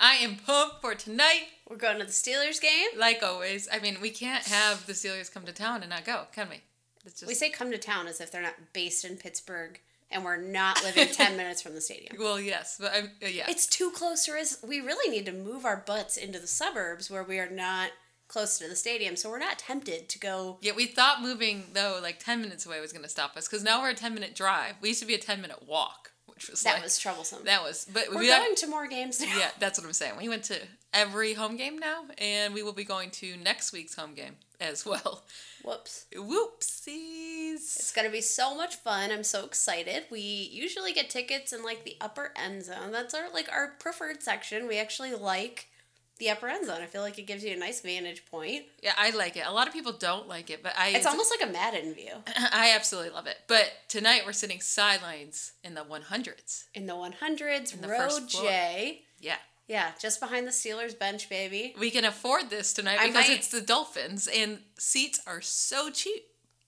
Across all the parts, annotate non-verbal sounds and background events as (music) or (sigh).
I am pumped for tonight. We're going to the Steelers game. Like always. I mean, we can't have the Steelers come to town and not go, can we? It's just We say come to town as if they're not based in Pittsburgh and we're not living (laughs) 10 minutes from the stadium. well, yes, but I'm uh, yeah. It's too close to us. We really need to move our butts into the suburbs where we are not close to the stadium. So we're not tempted to go. yeah, we thought moving though like 10 minutes away was going to stop us cuz now we're a 10 minute drive. We used to be a 10 minute walk, which was That like, was troublesome. that was but we're we going to more games now. Yeah, that's what I'm saying. We went to every home game now and we will be going to next week's home game as well. Whoops. Whoopsies. It's going to be so much fun. I'm so excited. We usually get tickets in like the upper end zone. That's our like our preferred section. We actually like the upper end zone. I feel like it gives you a nice vantage point. Yeah, I like it. A lot of people don't like it, but I It's almost like a Madden view. (laughs) I absolutely love it. But tonight we're sitting sidelines in the 100s. In the 100s, the row. J. Yeah. Yeah, just behind the Steelers bench, baby. We can afford this tonight I because might- it's the Dolphins and seats are so cheap.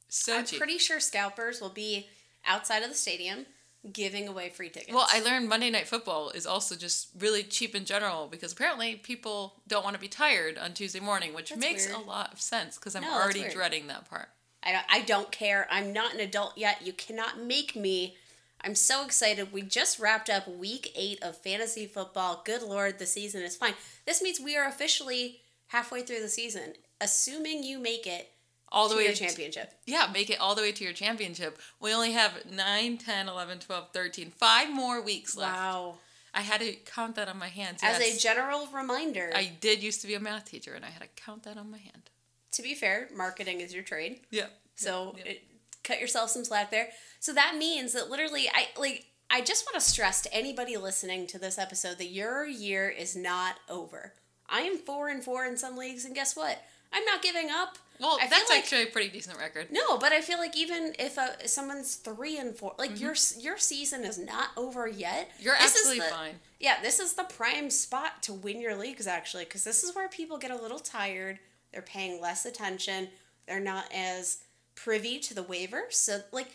So I'm cheap. pretty sure scalpers will be outside of the stadium giving away free tickets. well, I learned Monday Night Football is also just really cheap in general because apparently people don't want to be tired on Tuesday morning, which That's makes weird. a lot of sense because I'm No, already dreading that part. I don't, I don't care. I'm not an adult yet. You cannot make me. I'm so excited. We just wrapped up week eight of fantasy football. Good lord, the season is fine. This means we are officially halfway through the season, assuming you make it All the to way your to- championship. Yeah, make it all the way to your championship. We only have 9, 10, 11, 12, 13, five more weeks left. Wow. I had to count that on my hands. As yes. a general reminder, I did used to be a math teacher, and I had to count that on my hand. to be fair, marketing is your trade. Yeah. So. It, cut yourself some slack there. So that means that literally, I like. I just want to stress to anybody listening to this episode that your year is not over. I am four and four in some leagues, and guess what? I'm not giving up. Well, I that's like- actually a pretty decent record. No, but I feel like even if uh, someone's three and four, like your Mm-hmm. your season is not over yet. You're This absolutely the- fine. Yeah, this is the prime spot to win your leagues actually, because this is where people get a little tired. They're paying less attention. They're not as privy to the waivers. So like,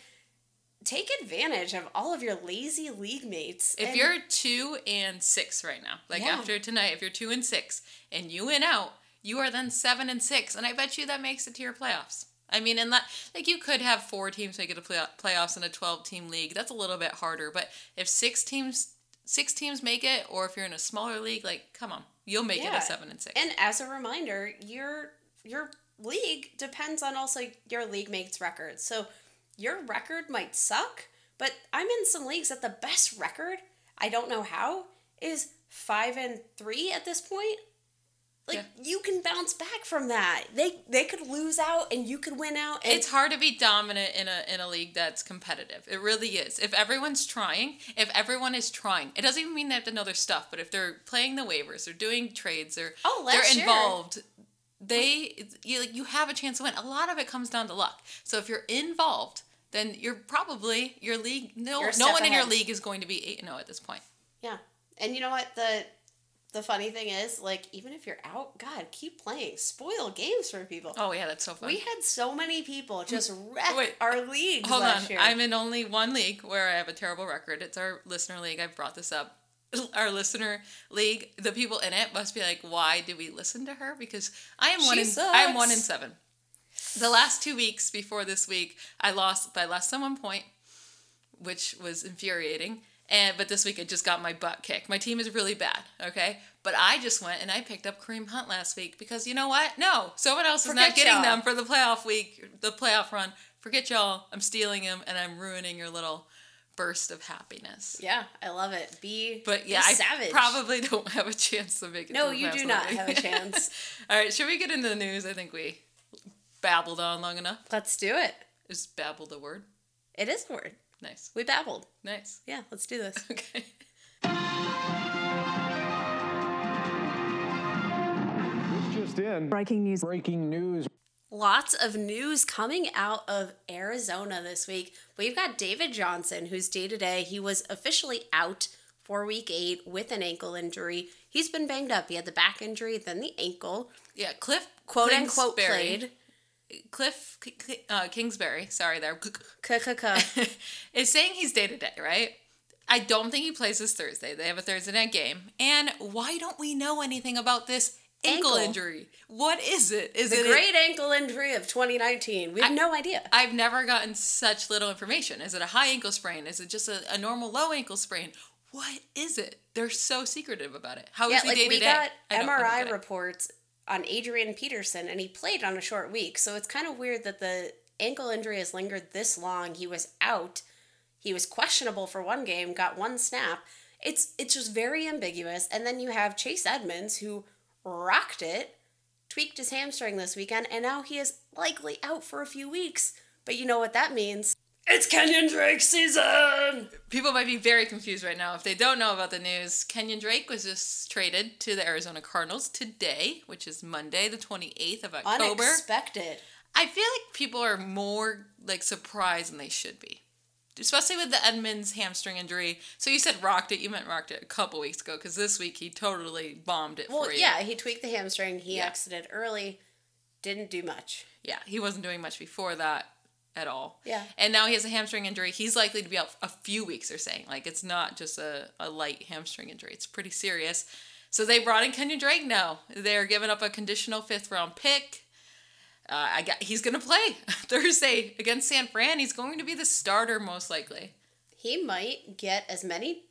take advantage of all of your lazy league mates. If you're two and six right now, like Yeah. after tonight, if you're two and six and you win out, you are then seven and six, and I bet you that makes it to your playoffs. I mean, and that like you could have four teams make it to play, playoffs in a twelve team league. That's a little bit harder, but if six teams six teams make it, or if you're in a smaller league, like come on, you'll make it Yeah. a seven and six. And as a reminder, your your league depends on also your league mates' records. So your record might suck, but I'm in some leagues that the best record, I don't know how, is five and three at this point. Like Yeah. you can bounce back from that. They they could lose out and you could win out. And it's hard to be dominant in a in a league that's competitive. It really is. If everyone's trying, if everyone is trying, it doesn't even mean they have to know their stuff. But if they're playing the waivers, they're doing trades, oh, they're Oh, they're last year- involved. They you like you have a chance to win. A lot of it comes down to luck. So if you're involved, then you're probably your league. No, no one in your league is going to be eight and zero at this point. yeah. And you know what the the funny thing is, like even if you're out, God, keep playing. Spoil games for people. Oh yeah, that's so fun. We had so many people (laughs) just wreck Wait, our league. Hold on. year. I'm in only one league where I have a terrible record. It's our listener league. I've brought this up. (laughs) Our listener league, the people in it must be like, why do we listen to her? Because I am one She in I am one in seven. The last two weeks before this week, I lost by less than one point, which was infuriating. And but this week I just got my butt kicked. My team is really bad, okay? But I just went and I picked up Kareem Hunt last week because you know what? No, someone else is not getting y'all. them for the playoff week, the playoff run. Forget y'all. I'm stealing him and I'm ruining your little burst of happiness. Yeah, I love it. Be But yeah, be I savage. probably don't (laughs) have a chance to make it. No, to the you do not without have a (laughs) chance. All right, should we get into the news? I think we babbled on long enough. Let's do it. Is babbled a word? It is a word. Nice. We babbled. Nice. Yeah, let's do this. (laughs) Okay. This just in. Breaking news. Breaking news. Lots of news coming out of Arizona this week. We've got David Johnson, who's day to day. He was officially out for week eight with an ankle injury. He's been banged up. He had the back injury, then the ankle. Yeah, Cliff quote unquote played. Cliff uh, Kingsbury, sorry there, K-k-k. (laughs) saying he's day to day, right? I don't think he plays this Thursday. They have a Thursday night game. And why don't we know anything about this ankle, Ankle. injury? What is it? Is it? The it great ankle injury of 2019. We have no idea. I've never gotten such little information. Is it a high ankle sprain? Is it just a, a normal low ankle sprain? What is it? They're so secretive about it. How is yeah, he like day to day? got I don't- MRI reports on Adrian Peterson, and he played on a short week. So it's kind of weird that the ankle injury has lingered this long. He was out. He was questionable for one game, got one snap. It's it's just very ambiguous. And then you have Chase Edmonds who rocked it, tweaked his hamstring this weekend, and now he is likely out for a few weeks. But you know what that means? It's Kenyon Drake season. People might be very confused right now if they don't know about the news. Kenyon Drake was just traded to the Arizona Cardinals today, which is Monday, the 28th of October. Unexpected. I feel like people are more like surprised than they should be. Especially with the Edmonds hamstring injury. So you said rocked it, you meant rocked it a couple weeks ago because this week he totally bombed it Well, for you. yeah, he tweaked the hamstring. He Yeah. exited early. Didn't do much. Yeah, he wasn't doing much before that at all. Yeah. And now he has a hamstring injury. He's likely to be out a few weeks, they're saying. Like, it's not just a, a light hamstring injury, it's pretty serious. So they brought in Kenyon Drake now. They're giving up a conditional fifth round pick. Uh, I got, he's going to play (laughs) Thursday against San Fran. He's going to be the starter, most likely. He might get as many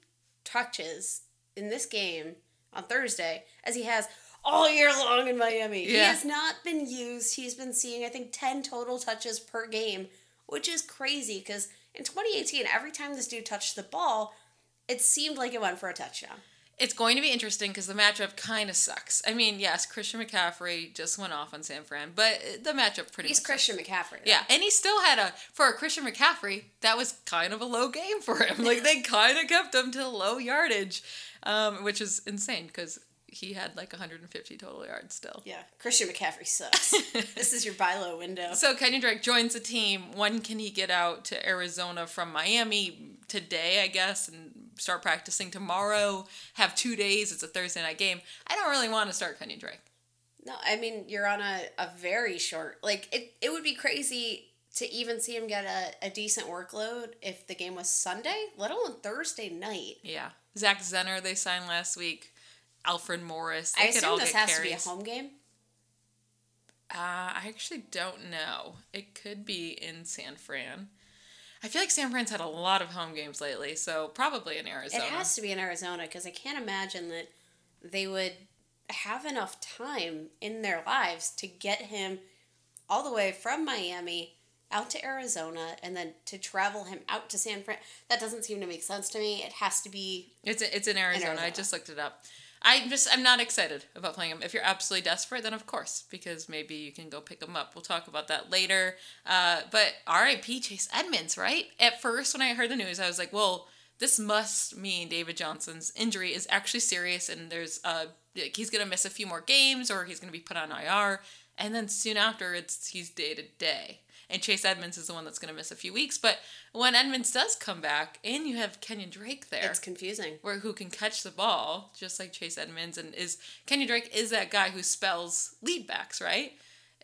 touches in this game on Thursday as he has all year long in Miami. He has not been used. He's been seeing, I think, 10 total touches per game, which is crazy because in 2018, every time this dude touched the ball, it seemed like it went for a touchdown. It's going to be interesting because the matchup kind of sucks. I mean, yes, Christian McCaffrey just went off on San Fran, but the matchup pretty He's Christian McCaffrey. though. Yeah, and he still had a for a Christian McCaffrey. That was kind of a low game for him. Like they (laughs) kind of kept him to low yardage, um, which is insane because he had like 150 total yards still. Yeah. Christian McCaffrey sucks. (laughs) this is your buy low window. So Kenyon Drake joins the team. When can he get out to Arizona from Miami today? I guess and start practicing tomorrow. Have two days. It's a Thursday night game. I don't really want to start Kenyon Drake. No, I mean you're on a, a very short like it, it would be crazy to even see him get a, a decent workload if the game was Sunday, let alone Thursday night. Yeah, Zach Zenner they signed last week. Alfred Morris. They I assume this has to be a home game. Uh, I actually don't know. It could be in San Fran. I feel like San Fran's had a lot of home games lately, so probably in Arizona. It has to be in Arizona because I can't imagine that they would have enough time in their lives to get him all the way from Miami out to Arizona and then to travel him out to San Fran. That doesn't seem to make sense to me. It has to be It's it's in Arizona. I Arizona. just looked it up. I just I'm not excited about playing him. If you're absolutely desperate, then of course, because maybe you can go pick him up. We'll talk about that later. Uh, but R.I.P. Chase Edmonds, right? At first, when I heard the news, I was like, well, this must mean David Johnson's injury is actually serious, and there's uh like, he's gonna miss a few more games, or he's gonna be put on IR. And then soon after, it's he's day to day. And Chase Edmonds is the one that's going to miss a few weeks. But when Edmonds does come back, and you have Kenyon Drake there, it's confusing. where who can catch the ball just like Chase Edmonds and is Kenny Drake is that guy who spells lead backs, right?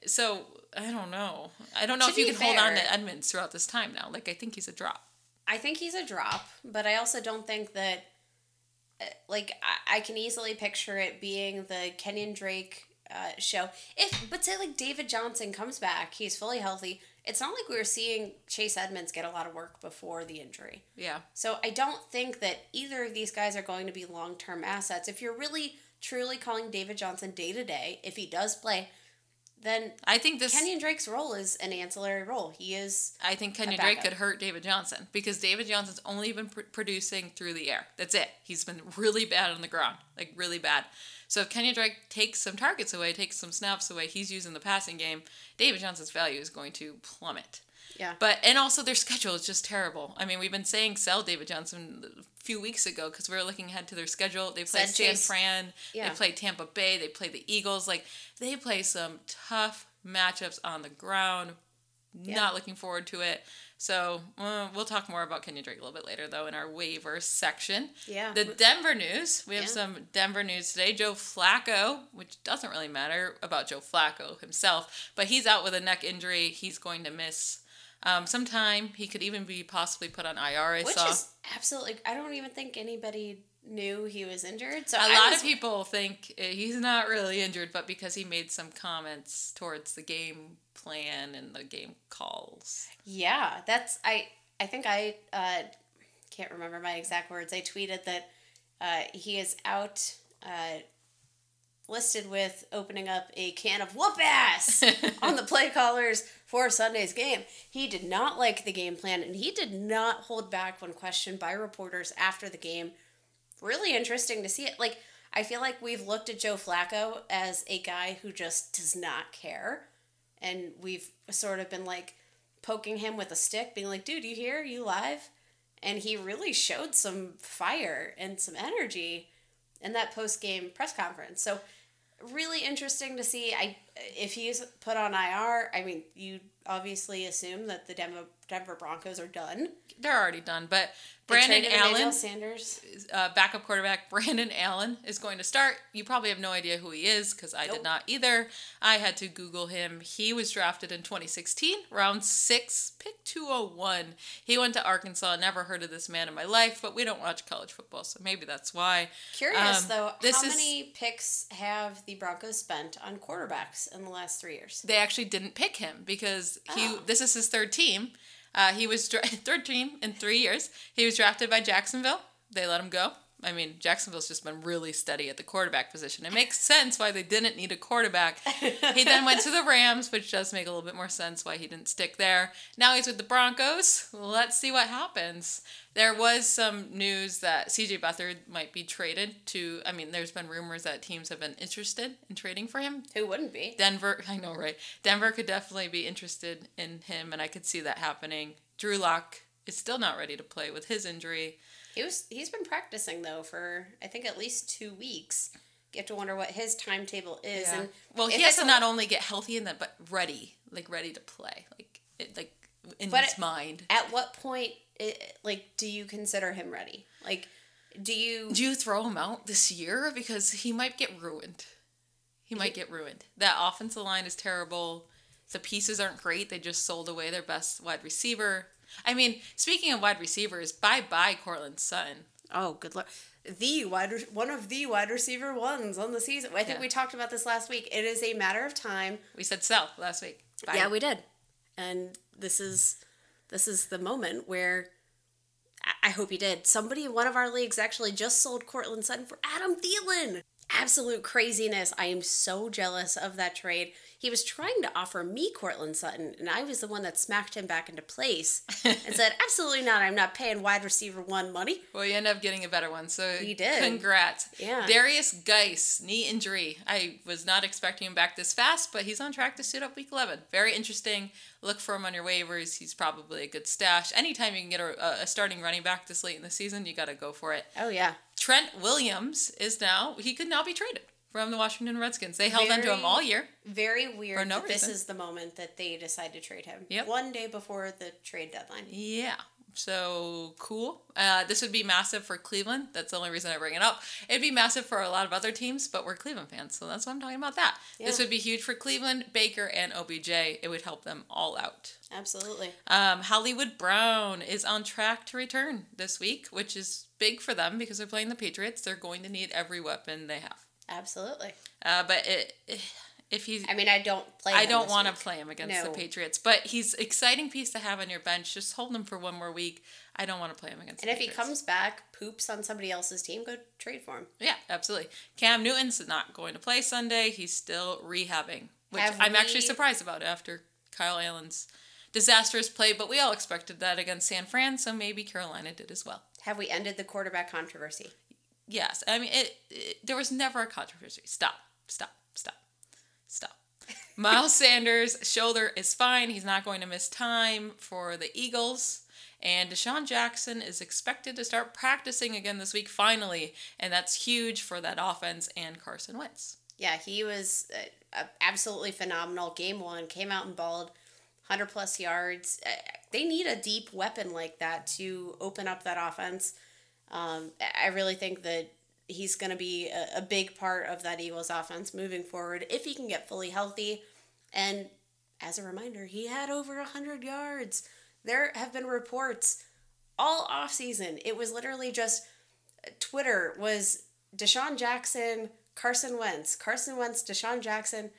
So I don't know. I don't know To if you can hold on to Edmonds throughout this time now. Like I think he's a drop. I think he's a drop, but I also don't think that, uh, like, I, I can easily picture it being the Kenyon Drake uh, show. If, but say, like, David Johnson comes back, he's fully healthy. It's not like we were seeing Chase Edmonds get a lot of work before the injury. Yeah. So I don't think that either of these guys are going to be long term assets. If you're really, truly calling David Johnson day to day, if he does play, then I think this Kenyon Drake's role is an ancillary role. He is I think Kenyon. Drake could hurt David Johnson because David Johnson's only been pr- producing through the air. That's it. He's been really bad on the ground, like really bad. So if Kenyon Drake takes some targets away, takes some snaps away, he's using the passing game. David Johnson's value is going to plummet. Yeah. But and also their schedule is just terrible. I mean, we've been saying sell David Johnson a few weeks ago because we were looking ahead to their schedule. They play San Chase- Fran. Yeah. They play Tampa Bay. They play the Eagles. Like they play some tough matchups on the ground. Yeah. Not looking forward to it. So uh, we'll talk more about Kenyon Drake a little bit later, though, in our waiver section. Yeah. The Denver news. We have Yeah. some Denver news today. Joe Flacco, which doesn't really matter about Joe Flacco himself, but he's out with a neck injury. He's going to miss um, some time. He could even be possibly put on IR. I Which saw. is absolutely. I don't even think anybody knew he was injured. So a I lot was- of people think uh, he's not really injured, but because he made some comments towards the game plan and the game calls. Yeah, that's I. I think I uh, can't remember my exact words. I tweeted that uh, he is out. Uh, listed with opening up a can of whoop ass (laughs) on the play callers for Sunday's game. He did not like the game plan and he did not hold back when questioned by reporters after the game. Really interesting to see it. Like, I feel like we've looked at Joe Flacco as a guy who just does not care. And we've sort of been like poking him with a stick, being like, dude, you here? You live? And he really showed some fire and some energy in that post game press conference. So really interesting to see. I if he's put on IR, I mean, you obviously assume that the Denver Denver Broncos are done. They're already done, but Brandon Allen, Sanders. uh, backup quarterback (laughs) Brandon Allen is going to start. You probably have no idea who he is because I did not either. I had to Google him. He was drafted in 2016, round six, pick 201. He went to Arkansas. Never heard of this man in my life, but we don't watch college football, so maybe that's why. Curious Um, though, how is- many picks have the Broncos spent on quarterbacks in the last three years? They actually didn't pick him because he. Oh. This is his third team. Uh, he was dra- (laughs) third team in three years. He was drafted by Jacksonville. They let him go. I mean, Jacksonville's just been really steady at the quarterback position. It makes sense why they didn't need a quarterback. he then went to the Rams, which does make a little bit more sense why he didn't stick there. Now he's with the Broncos. Let's see what happens. There was some news that CJ Beathard might be traded to. I mean, there's been rumors that teams have been interested in trading for him. Who wouldn't be? Denver, I know, right? Denver could definitely be interested in him, and I could see that happening. Drew Lock is still not ready to play with his injury. He was he's been practicing though for I think at least two weeks. You have to wonder what his timetable is. And well, he has to not only get healthy in that, but ready, like ready to play, like it, like in But his mind. At what point, it, like, do you consider him ready? Like, do you? Do you throw him out this year because he might get ruined? He might get ruined. That offensive line is terrible. The pieces aren't great. They just sold away their best wide receiver. I mean, speaking of wide receivers, bye bye Courtland Sutton. Oh, good luck. The wide, re- one of the wide receiver ones on the season. I think Yeah. we talked about this last week. It is a matter of time. We said sell last week. Bye. Yeah, we did. And this is this is the moment where I- hope you did. Somebody in one of our leagues actually just sold Courtland Sutton for Adam Thielen. Absolute craziness. I am so jealous of that trade. He was trying to offer me Courtland Sutton, and I was the one that smacked him back into place and (laughs) said, Absolutely not. I'm not paying wide receiver one money. Well, you end up getting a better one. So He did. Congrats. Yeah. Derrius Guice, knee injury. I was not expecting him back this fast, but he's on track to suit up week 11. Very interesting. Look for him on your waivers. He's probably a good stash. Anytime you can get a, a starting running back this late in the season, you got to go for it. Oh, yeah. Trent Williams is now, he could now be traded from the Washington Redskins. They held on to him all year. Very weird For no this reason. is the moment that they decide to trade him. Yep. One day before the trade deadline. Yeah. So cool. Uh, this would be massive for Cleveland. That's the only reason I bring it up. It'd be massive for a lot of other teams, but we're Cleveland fans, so that's why I'm talking about that. This would be huge for Cleveland, Baker, and OBJ. It would help them all out. Absolutely. Um, Hollywood Brown is on track to return this week, which is big for them because they're playing the Patriots. They're going to need every weapon they have. Absolutely. Uh, but it, if he's I mean, I don't play. I don't want to play him against No. the Patriots, but he's exciting piece to have on your bench. Just hold him for one more week. I don't want to play him against. And if he comes back, poops on somebody else's team, go trade for him. yeah, absolutely. Cam Newton's not going to play Sunday. He's still rehabbing, which Have I'm actually surprised about after Kyle Allen's disastrous play. But we all expected that against San Fran, so maybe Carolina did as well. Have we ended the quarterback controversy? Yes, I mean it, it there was never a controversy. Stop, stop, stop, stop. Miles (laughs) Sanders' shoulder is fine. He's not going to miss time for the Eagles. And DeSean Jackson is expected to start practicing again this week, finally. And that's huge for that offense and Carson Wentz. Yeah, he was absolutely phenomenal. Game one came out and balled, hundred plus yards. Uh, they need a deep weapon like that to open up that offense. Um, I really think that he's going to be a, a big part of that Eagles offense moving forward if he can get fully healthy. And as a reminder, he had over hundred yards. There have been reports all off season. It was literally just uh, Twitter was DeSean Jackson, Carson Wentz, Carson Wentz, DeSean Jackson.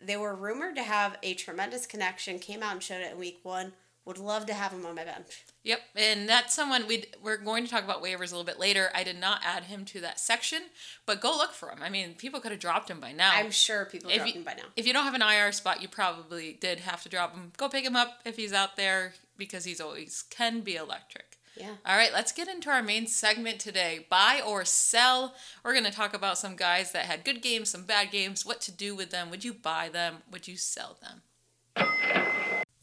They were rumored to have a tremendous connection. Came out and showed it in week one. Would love to have him on my bench. Yep, and that's someone we we're going to talk about waivers a little bit later. I did not add him to that section, but go look for him. I mean, people could have dropped him by now. I'm sure people if dropped you, him by now. If you don't have an IR spot, you probably did have to drop him. Go pick him up if he's out there because he's always can be electric. Yeah. All right, let's get into our main segment today buy or sell. We're going to talk about some guys that had good games, some bad games, what to do with them. Would you buy them? Would you sell them?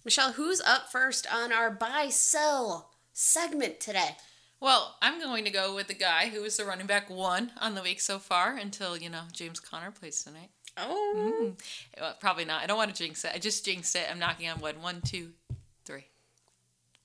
Michelle, who's up first on our buy sell segment today? Well, I'm going to go with the guy who was the running back one on the week so far until, you know, James Conner plays tonight. Oh. Mm. Well, probably not. I don't want to jinx it. I just jinxed it. I'm knocking on wood. One, two, three.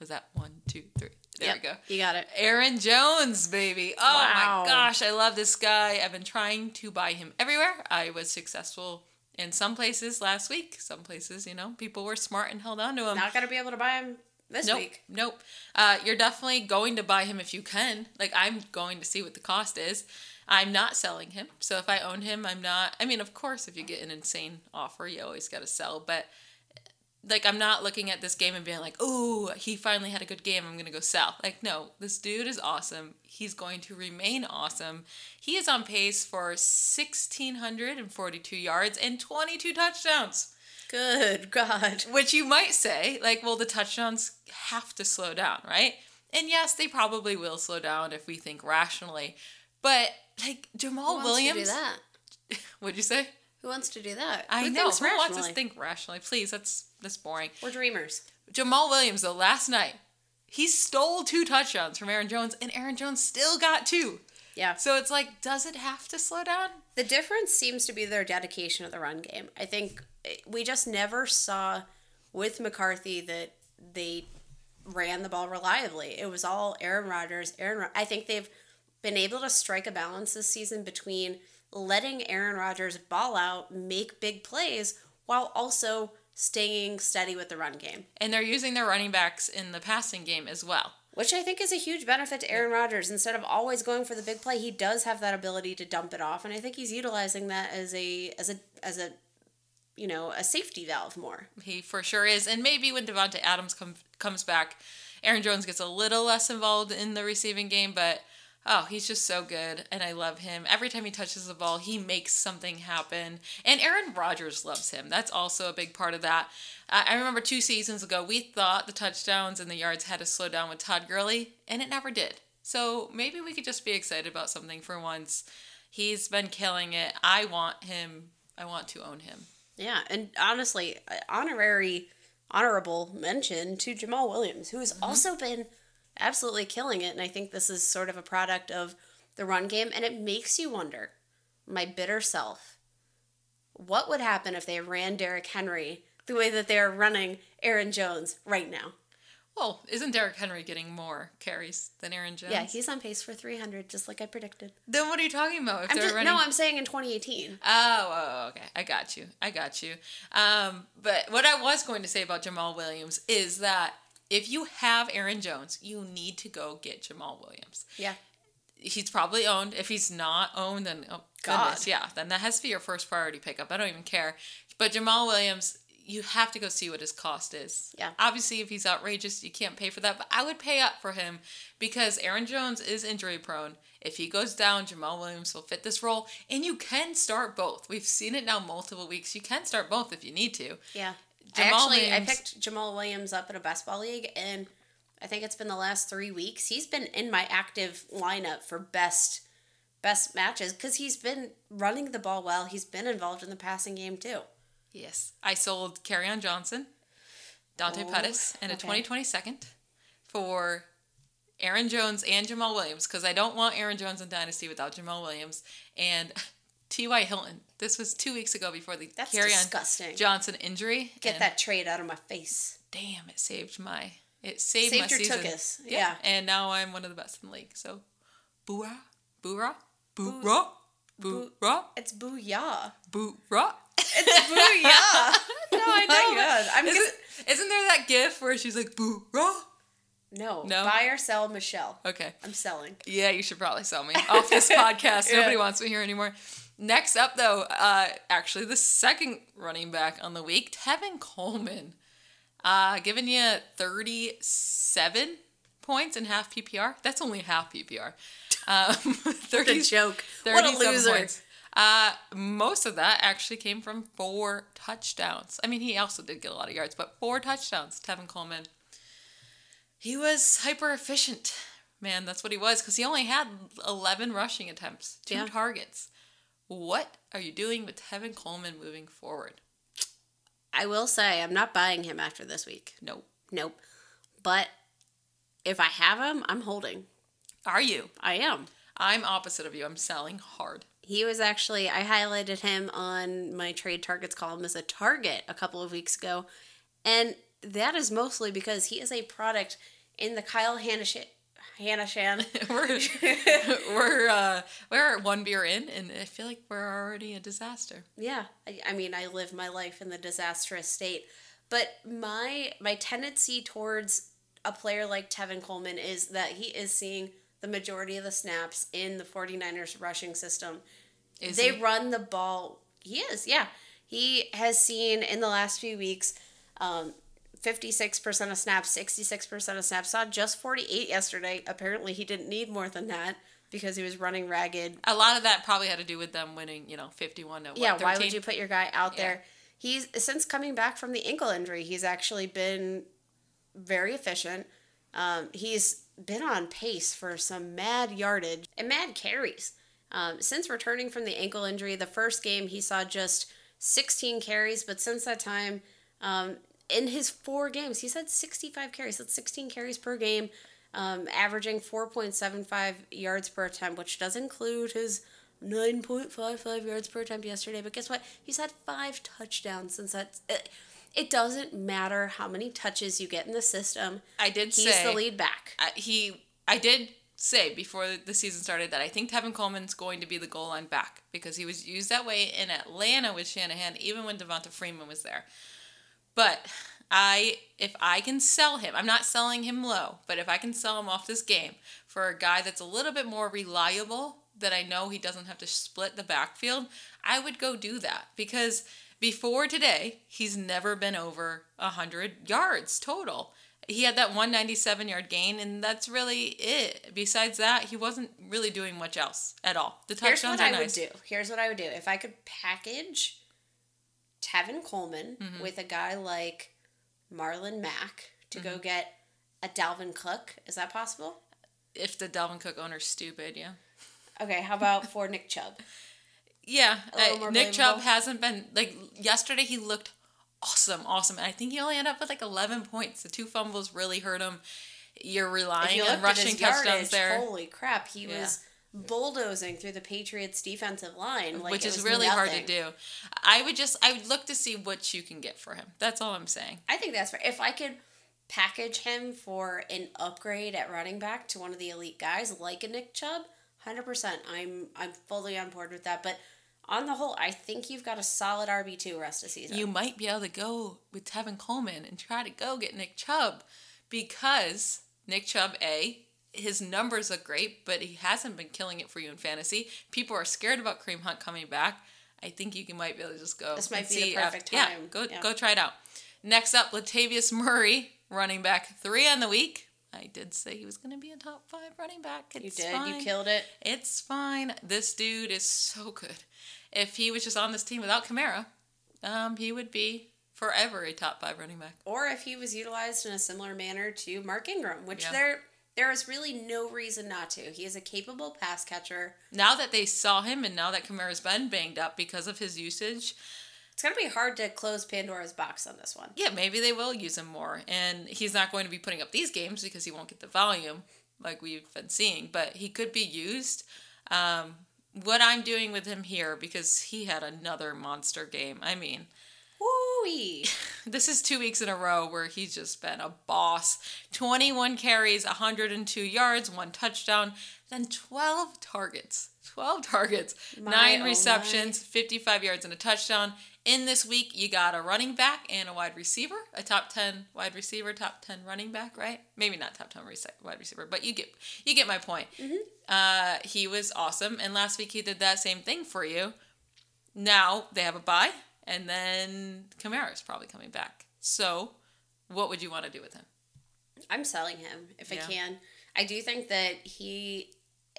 Was that one, two, three? There Yep, we go. You got it. Aaron Jones, baby. Oh Wow. my gosh, I love this guy. I've been trying to buy him everywhere. I was successful in some places last week. Some places, you know, people were smart and held on to him. Not gonna be able to buy him this nope, week. nope. Uh, you're definitely going to buy him if you can. Like I'm going to see what the cost is. I'm not selling him. So if I own him, I'm not. I mean, of course, if you get an insane offer, you always got to sell. But like, I'm not looking at this game and being like, "Oh, he finally had a good game. I'm gonna go sell." Like, no, this dude is awesome. He's going to remain awesome. He is on pace for 1,642 yards and 22 touchdowns. Good (laughs) God. Which you might say, like, well, the touchdowns have to slow down, right? And yes, they probably will slow down if we think rationally. But like Jamaal Williams. Who wants to do Williams, that? (laughs) what'd you say? Who wants to do that? I Who know. Who wants to think rationally? Please, that's that's boring. We're dreamers. Jamaal Williams, though, last night he stole two touchdowns from Aaron Jones, and Aaron Jones still got two. Yeah. So it's like, does it have to slow down? The difference seems to be their dedication of the run game. I think eh, we just never saw with McCarthy that they ran the ball reliably. It was all Aaron Rodgers. Aaron, Ro- I think they've been able to strike a balance this season between letting Aaron Rodgers ball out, make big plays, while also staying steady with the run game. And they're using their running backs in the passing game as well. Which I think is a huge benefit to Aaron Rodgers. Instead of always going for the big play, he does have that ability to dump it off, and I think he's utilizing that as a as a as a you know a safety valve more. He for sure is. And maybe when Davante Adams com- comes back, Aaron Jones gets a little less involved in the receiving game, but oh, he's just so good and I love him. Every time he touches the ball, he makes something happen. And Aaron Rodgers loves him. That's also a big part of that. I I remember two seasons ago, we thought the touchdowns and the yards had to slow down with Todd Gurley, and it never did. So maybe we could just be excited about something for once. He's been killing it. I want him. I want to own him. Yeah, and honestly, uh, honorary honorable mention to Jamaal Williams, who has also been absolutely killing it, and I think this is sort of a product of the run game, and it makes you wonder, my bitter self, what would happen if they ran Derrick Henry the way that they're running Aaron Jones right now? Well, isn't Derrick Henry getting more carries than Aaron Jones? Yeah, he's on pace for 300, just like I predicted. Then what are you talking about? If I'm they're just, running... No, I'm saying in 2018. Oh, oh, okay. I got you. I got you. Um, but what I was going to say about Jamaal Williams is that if you have Aaron Jones, you need to go get Jamaal Williams. Yeah. He's probably owned. If he's not owned, then oh God. goodness, yeah, then that has to be your first priority pickup. I don't even care. But Jamaal Williams, you have to go see what his cost is. Yeah. Obviously, if he's outrageous, you can't pay for that. But I would pay up for him because Aaron Jones is injury prone. If he goes down, Jamaal Williams will fit this role, and you can start both. We've seen it now multiple weeks. You can start both if you need to. Yeah. Jamal I actually Williams- I picked Jamaal Williams up in a best ball league and I think it's been the last 3 weeks. He's been in my active lineup for best best matches cuz he's been running the ball well. He's been involved in the passing game too. Yes. I sold on Johnson, Dante Oh, Pettis, and a okay. 2020 second for Aaron Jones and Jamaal Williams because I don't want Aaron Jones in Dynasty without Jamaal Williams and (laughs) T.Y. Hilton. This was two weeks ago before the That's Kerryon disgusting. Johnson injury. Get that trade out of my face. Damn, it saved my. It saved, Saved my your season. tuchus, yeah. And now I'm one of the best in the league. So, boorah, boorah, boorah, boorah, It's booyah. boorah. It's booyah. (laughs) No, I (laughs) know. God, I'm isn't, gonna- isn't there that gif where she's like, boo, rah? no, No? buy or sell Michelle. Okay. I'm selling. Yeah, you should probably sell me off this (laughs) podcast. Yeah. Nobody wants me here anymore. Next up, though, uh, actually, the second running back on the week, Tevin Coleman, uh, giving you 37 points in half PPR. That's only half PPR. (laughs) Um, (laughs) 30, joke. What a 37 loser. points. Uh, most of that actually came from four touchdowns. I mean, he also did get a lot of yards, but four touchdowns. Tevin Coleman. He was hyper efficient, man. That's what he was because he only had 11 rushing attempts, two Yeah. targets. What are you doing with Tevin Coleman moving forward? I will say I'm not buying him after this week. Nope. Nope. But if I have him, I'm holding. Are you? I am. I'm opposite of you. I'm selling hard. He was actually I highlighted him on my trade targets column as a target a couple of weeks ago, and that is mostly because he is a product in the Kyle Hanash- Hanashan. (laughs) we're (laughs) we're uh, we're one beer in, and I feel like we're already a disaster. yeah, I, I mean I live my life in the disastrous state, but my my tendency towards a player like Tevin Coleman is that he is seeing the majority of the snaps in the 49ers rushing system. Is they he? run the ball. He is, yeah. He has seen in the last few weeks um, 56% of snaps, 66% of snaps. Saw just 48 yesterday. Apparently, he didn't need more than that because he was running ragged. A lot of that probably had to do with them winning, you know, fifty-one to what, yeah, why would you put your guy out Yeah. there? He's since coming back from the ankle injury, he's actually been very efficient. Um, he's been on pace for some mad yardage and mad carries. Um, since returning from the ankle injury, the first game he saw just 16 carries, but since that time, um, in his four games, he's had 65 carries. That's 16 carries per game, um, averaging 4.75 yards per attempt, which does include his 9.55 yards per attempt yesterday. But guess what? He's had five touchdowns since that. It, it doesn't matter how many touches you get in the system. I did He's say the lead back. I, he I did say before the season started that I think Tevin Coleman's going to be the goal line back because he was used that way in Atlanta with Shanahan, even when Devonta Freeman was there. But I if I can sell him, I'm not selling him low, but if I can sell him off this game for a guy that's a little bit more reliable that I know he doesn't have to split the backfield, I would go do that because before today, he's never been over 100 yards total. He had that 197 yard gain, and that's really it. Besides that, he wasn't really doing much else at all. The Here's touchdowns what I nice. would do. Here's what I would do. If I could package Tevin Coleman Mm-hmm. with a guy like Marlon Mack to Mm-hmm. go get a Dalvin Cook, is that possible? If the Dalvin Cook owner's stupid, yeah. Okay, how about for Nick Chubb? Yeah, uh, Nick Chubb hasn't been like yesterday. He looked awesome, awesome, and I think he only ended up with like 11 points. The two fumbles really hurt him. You're relying you on rushing touchdowns yardage, there, holy crap, he Yeah. was bulldozing through the Patriots defensive line, like which is really hard to do. I would just I would look to see what you can get for him. That's all I'm saying. I think that's fair. If I could package him for an upgrade at running back to one of the elite guys like a Nick Chubb, hundred percent, I'm I'm fully on board with that. But on the whole, I think you've got a solid RB two rest of season. You might be able to go with Tevin Coleman and try to go get Nick Chubb because Nick Chubb, A, his numbers look great, but he hasn't been killing it for you in fantasy. People are scared about Kareem Hunt coming back. I think you can might be able to just go. This might be the perfect Yeah, time. go Yeah. go try it out. Next up, Latavius Murray, running back three on the week. I did say he was going to be a top five running back. you did, fine. you killed it. It's fine. This dude is so good. If he was just on this team without Kamara, um, he would be forever a top five running back. Or if he was utilized in a similar manner to Mark Ingram, which Yeah. there there is really no reason not to. He is a capable pass catcher. Now that they saw him and now that Kamara's been banged up because of his usage, It's gonna be hard to close Pandora's box on this one. Yeah, maybe they will use him more. And he's not going to be putting up these games because he won't get the volume like we've been seeing, but he could be used. Um, what I'm doing with him here, because he had another monster game. I mean, Woo-wee. (laughs) this is two weeks in a row where he's just been a boss. 21 carries, 102 yards, one touchdown, then 12 targets. 12 targets, My, nine oh receptions, 55 yards, and a touchdown. In this week, you got a running back and a wide receiver, a top 10 wide receiver, top 10 running back, right? Maybe not top 10 wide receiver, but you get you get my point. Uh, he was awesome, and last week he did that same thing for you. Now they have a bye, and then Kamara's probably coming back. So, what would you want to do with him? I'm selling him if Yeah. I can. I do think that he,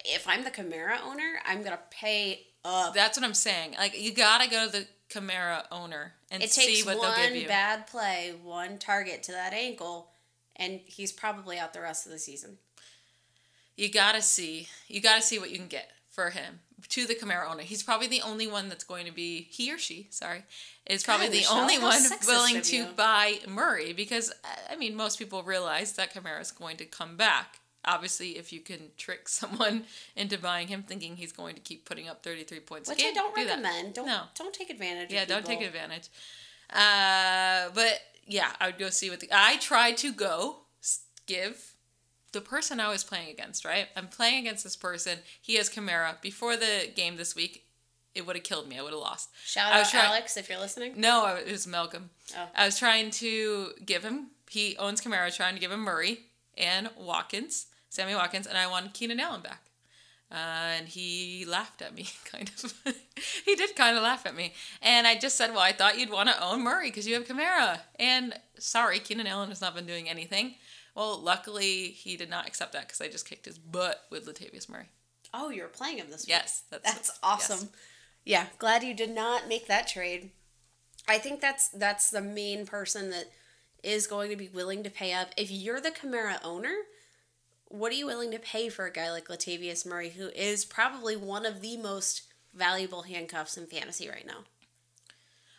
if I'm the Kamara owner, I'm gonna pay up. That's what I'm saying. Like you gotta go to the Kamara owner and it see what they'll give you. one bad play, one target to that ankle, and he's probably out the rest of the season. you gotta see. You gotta see what you can get for him to the Kamara owner. He's probably the only one that's going to be he or she. Sorry, is probably God, the Michelle, only one willing to buy Murray because I mean most people realize that Kamara is going to come back. Obviously, if you can trick (laughs) someone into buying him, thinking he's going to keep putting up 33 points Which game, I don't do that. recommend. Don't No. don't take advantage. Of. Yeah, don't take advantage. Uh, but yeah, I would go see what the. I tried to go give the person I was playing against. Right, I'm playing against this person. He has Chimera. Before the game this week, it would have killed me. I would have lost. Shout out trying- Alex if you're listening. No, it was Malcolm. Oh. I was trying to give him. He owns Kamara. Trying to give him Murray and Watkins, Sammy Watkins, and I wanted Keenan Allen back. Uh, and he laughed at me, (laughs) kind of. (laughs) he did kind of laugh at me. And I just said, Well, I thought you'd want to own Murray because you have Kamara. And sorry, Keenan Allen has not been doing anything. Well, luckily, he did not accept that because I just kicked his butt with Latavius Murray. Oh, you were playing him this week. Yes, that's, That's awesome. Yeah, glad you did not make that trade. I think that's that's the main person that is going to be willing to pay up. If you're the Kamara owner, what are you willing to pay for a guy like Latavius Murray, who is probably one of the most valuable handcuffs in fantasy right now?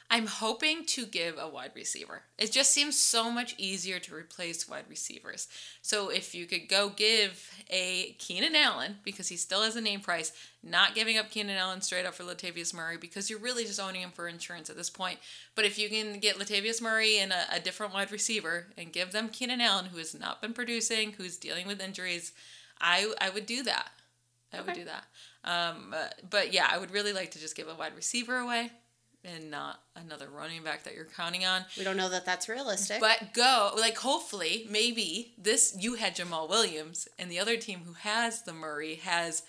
I'm hoping to give a wide receiver. It just seems so much easier to replace wide receivers. So if you could go give a Keenan Allen, because he still has a name price, not giving up Keenan Allen straight up for Latavius Murray, because you're really just owning him for insurance at this point. But if you can get Latavius Murray and a, a different wide receiver and give them Keenan Allen, who has not been producing, who's dealing with injuries, I I would do that. I would do that. Um, but yeah, I would really like to just give a wide receiver away and not another running back that you're counting on. We don't know that that's realistic. But go like hopefully maybe this you had Jamaal Williams and the other team who has the Murray has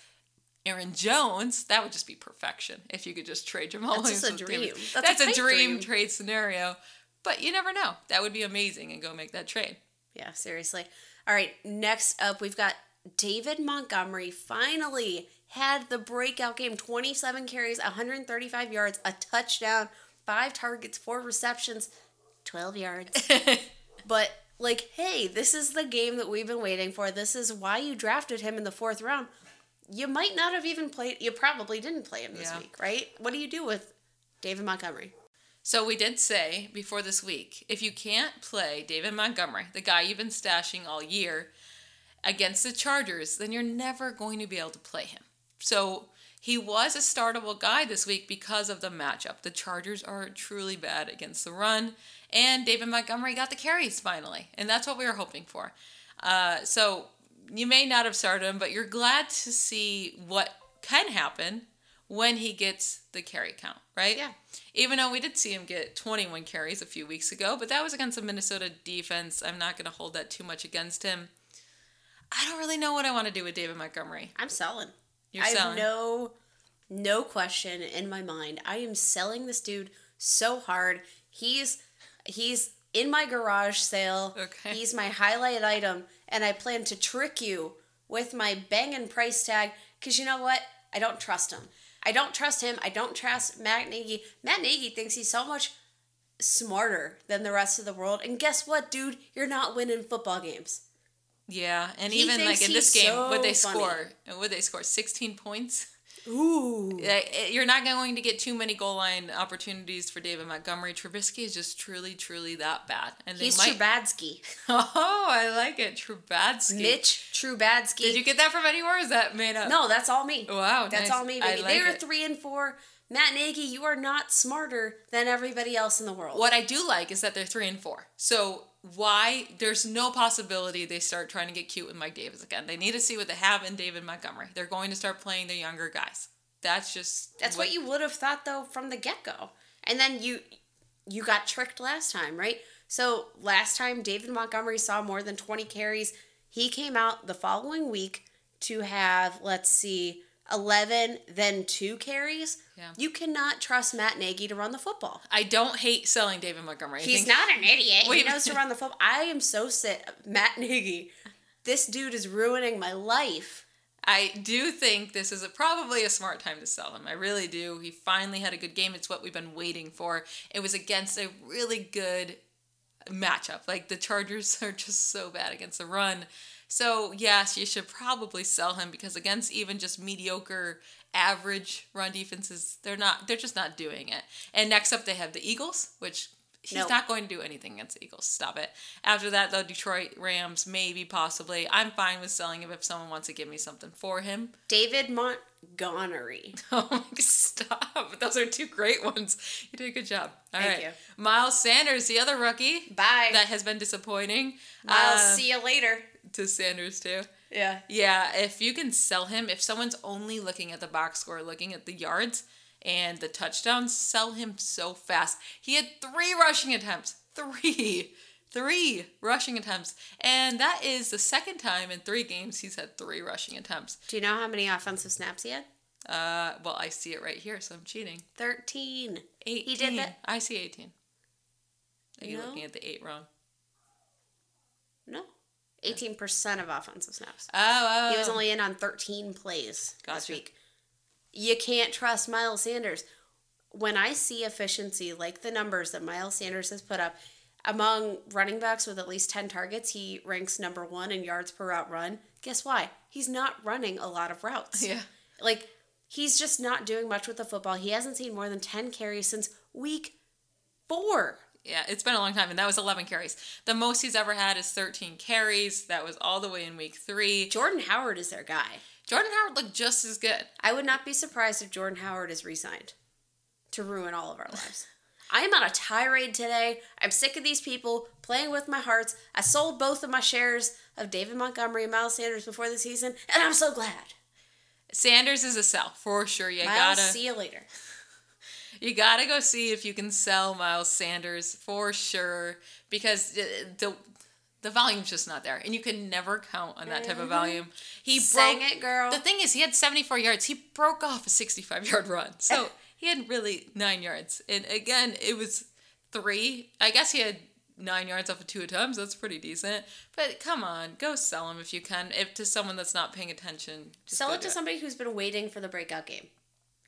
Aaron Jones. That would just be perfection if you could just trade Jamal That's just Williams. a with David. dream. That's a That's, a, pipe dream, dream. trade scenario. But you never know. That would be amazing and go make that trade. Yeah, seriously. All right, next up, we've got David Montgomery finally had the breakout game 27 carries, 135 yards, a touchdown, five targets, four receptions, 12 yards. (laughs) but, like, hey, this is the game that we've been waiting for. This is why you drafted him in the fourth round. You might not have even played, you probably didn't play him this Yeah. week, right? What do you do with David Montgomery? So we did say before this week, if you can't play David Montgomery, the guy you've been stashing all year, against the Chargers, then you're never going to be able to play him. So he was a startable guy this week because of the matchup. The Chargers are truly bad against the run, and David Montgomery got the carries finally, and that's what we were hoping for. Uh, so you may not have started him, but you're glad to see what can happen when he gets the carry count, right? Yeah. Even though we did see him get 21 carries a few weeks ago, but that was against the Minnesota defense. I'm not going to hold that too much against him. I don't really know what I want to do with David Montgomery. I'm selling. You're I have no no question in my mind. I am selling this dude so hard. He's he's in my garage sale. Okay. He's my highlight item, and I plan to trick you with my banging price tag. Cause you know what? I don't trust him. I don't trust him. I don't trust Matt Nagy. Matt Nagy thinks he's so much smarter than the rest of the world. And guess what, dude? You're not winning football games. Yeah, and He even like in this game, would they so funny. score? Would they score 16 points? Ooh. (laughs) Uh, You're not going to get too many goal line opportunities for David Montgomery. Trubisky is just truly, truly that bad. And He's might. Trubadsky. (laughs) Oh, I like it. Trubadsky. Mitch Trubadsky. Did you get that from anywhere? Or is that made up? No, that's all me. Wow, That's nice. all me, baby. like they are it. three and four. Matt Nagy, you are not smarter than everybody else in the world. What I do like is that they're three and four. So why there's no possibility they start trying to get cute with Mike Davis again. They need to see what they have in David Montgomery. They're going to start playing the younger guys. That's just That's what you would have thought though from the get go. And then you you got tricked last time, right? So last time David Montgomery saw more than 20 carries. He came out the following week to have, let's see, 11, then two carries. Yeah. You cannot trust Matt Nagy to run the football. I don't hate selling David Montgomery. He's not an idiot. (laughs) Wait. He knows to run the football. I am so sick. Matt Nagy, this dude is ruining my life. I do think this is a, probably a smart time to sell him. I really do. He finally had a good game. It's what we've been waiting for. It was against a really good matchup. Like the Chargers (laughs) are just so bad against the run. So, yes, you should probably sell him because against even just mediocre average run defenses, they're not they're just not doing it. And next up they have the Eagles, which he's Nope. not going to do anything against the Eagles. Stop it. After that, though, Detroit Rams, maybe, possibly. I'm fine with selling him if someone wants to give me something for him. David Montgomery. (laughs) Oh stop. Those are two great ones. You did a good job. All right, Thank you. Miles Sanders, the other rookie. Bye. That has been disappointing. I'll Uh, see you later. To Sanders too. Yeah. Yeah, if you can sell him, if someone's only looking at the box score, looking at the yards and the touchdowns, sell him so fast. He had three rushing attempts. Three. Three rushing attempts. And that is the second time in three games he's had three rushing attempts. Do you know how many offensive snaps he had? Uh, well, I see it right here, so I'm cheating. 13. 18. He did that. I see 18. Are you No. looking at the eight wrong? No. 18% of offensive snaps. Oh, oh. He was only in on 13 plays this Gotcha. week. You can't trust Miles Sanders. When I see efficiency like the numbers that Miles Sanders has put up, among running backs with at least 10 targets, he ranks number one in yards per route run. Guess why? He's not running a lot of routes. Yeah. Like, he's just not doing much with the football. He hasn't seen more than 10 carries since week four. Yeah, it's been a long time, and that was 11 carries. The most he's ever had is 13 carries. That was all the way in week three. Jordan Howard is their guy. Jordan Howard looked just as good. I would not be surprised if Jordan Howard is re-signed to ruin all of our lives. (laughs) I am on a tirade today. I'm sick of these people playing with my hearts. I sold both of my shares of David Montgomery and Miles Sanders before the season, and I'm so glad. Sanders is a sell for sure. You Miles, gotta, see you later. You gotta go see if you can sell Miles Sanders for sure because the the, volume's just not there, and you can never count on that type of volume. He Mm-hmm. Broke it, girl. The thing is, he had 74 yards. He broke off a 65 yard run. So (laughs) he had really nine yards. And again, it was three. I guess he had nine yards off of two attempts. That's pretty decent. But come on, go sell him if you can. If to someone that's not paying attention, Sell it to somebody who's been waiting for the breakout game.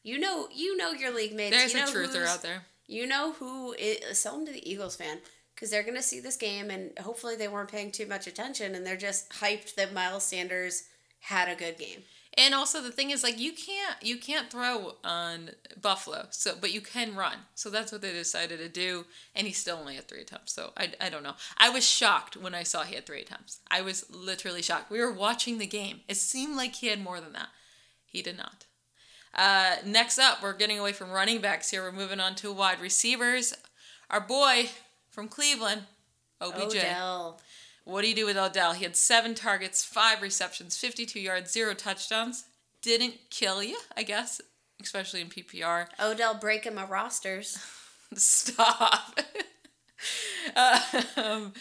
You know, you know your league mates. There's you know a truther out there. You know who is, sell them to the Eagles fan because they're going to see this game and hopefully they weren't paying too much attention and they're just hyped that Miles Sanders had a good game. And also the thing is like you can't you can't throw on Buffalo. So but you can run. So that's what they decided to do and he still only had 3 attempts. So I I don't know. I was shocked when I saw he had 3 attempts. I was literally shocked. We were watching the game. It seemed like he had more than that. He did not. Uh, next up, we're getting away from running backs here. We're moving on to wide receivers. Our boy from Cleveland, OBJ. Odell. What do you do with Odell? He had seven targets, five receptions, 52 yards, zero touchdowns. Didn't kill you, I guess, especially in PPR. (laughs) Odell breaking my rosters. Stop. (laughs) um,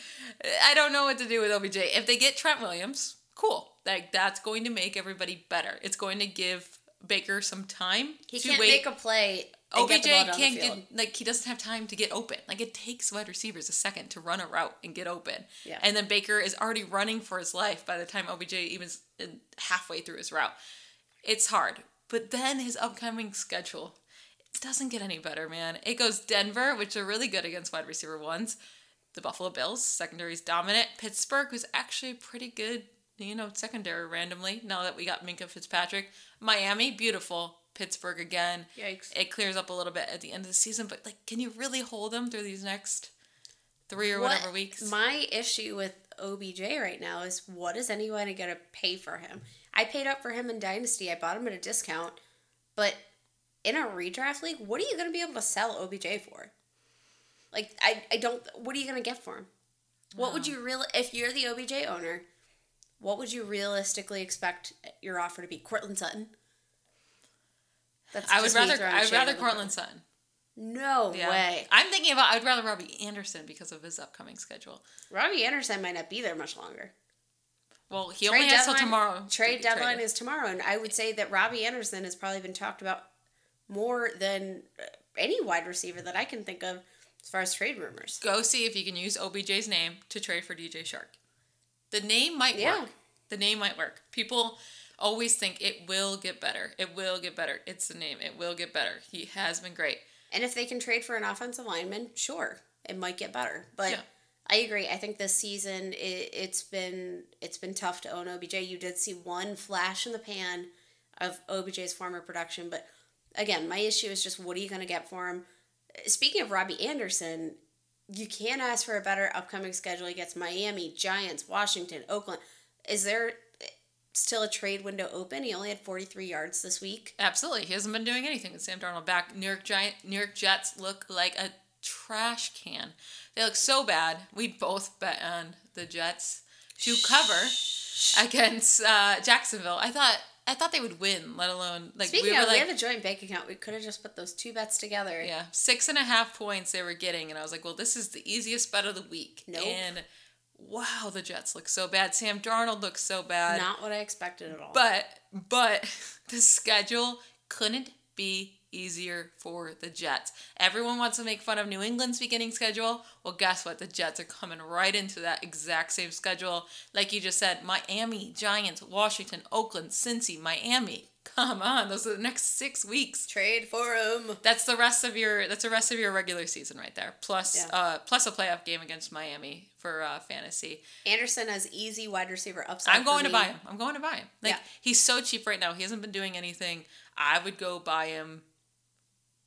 I don't know what to do with OBJ. If they get Trent Williams, cool. Like that's going to make everybody better. It's going to give Baker some time He to can't wait. make a play. OBJ get the ball down can't get like he doesn't have time to get open. Like it takes wide receivers a second to run a route and get open. Yeah. And then Baker is already running for his life by the time OBJ even halfway through his route. It's hard. But then his upcoming schedule it doesn't get any better, man. It goes Denver, which are really good against wide receiver ones. The Buffalo Bills, secondary is dominant. Pittsburgh, who's actually pretty good, you know, secondary randomly, now that we got Minkah Fitzpatrick. Miami, beautiful. Pittsburgh again. Yikes. It clears up a little bit at the end of the season, but like, can you really hold them through these next three or What- whatever weeks? My issue with OBJ right now is what is anyone going to pay for him? I paid up for him in Dynasty. I bought him at a discount, but in a redraft league, what are you going to be able to sell OBJ for? Like, I, I don't. What are you going to get for him? What would you really, if you're the OBJ owner, what would you realistically expect your offer to be? Courtland Sutton. That's I would rather I would rather Courtland Sutton. No Yeah. way. I'm thinking about I'd rather Robbie Anderson because of his upcoming schedule. Robbie Anderson might not be there much longer. Well, he only has till tomorrow. Trade deadline traded. is tomorrow, and I would say that Robbie Anderson has probably been talked about more than uh, any wide receiver that I can think of as far as trade rumors. Go see if you can use OBJ's name to trade for DJ Chark. The name might Yeah. work. The name might work. People always think it will get better. It will get better. It's the name. It will get better. He has been great. And if they can trade for an offensive lineman, sure, it might get better. But Yeah. I agree. I think this season it, it's been it's been tough to own OBJ. You did see one flash in the pan of OBJ's former production, but again, my issue is just what are you going to get for him? Speaking of Robbie Anderson, you can't ask for a better upcoming schedule. against Miami, Giants, Washington, Oakland. Is there still a trade window open? He only had 43 yards this week. Absolutely. He hasn't been doing anything with Sam Darnold back. New York Giant New York Jets look like a trash can. They look so bad. We both bet on the Jets to cover against uh, Jacksonville. I thought I thought they would win, let alone like Speaking we were of, like we have a joint bank account. We could have just put those two bets together. Yeah, six and a half points they were getting, and I was like, well, this is the easiest bet of the week. Nope. And wow, the Jets look so bad. Sam Darnold looks so bad. Not what I expected at all. But but (laughs) the schedule couldn't be easier for the Jets. Everyone wants to make fun of New England's beginning schedule. Well, guess what? The Jets are coming right into that exact same schedule. Like you just said, Miami, Giants, Washington, Oakland, Cincy, Miami. Come on, those are the next six weeks. trade for him. That's the rest of your that's the rest of your regular season right there. Plus Yeah. uh plus a playoff game against Miami for uh fantasy. Anderson has easy wide receiver upside. I'm going to buy him. I'm going to buy him. Like Yeah. he's so cheap right now. He hasn't been doing anything. I would go buy him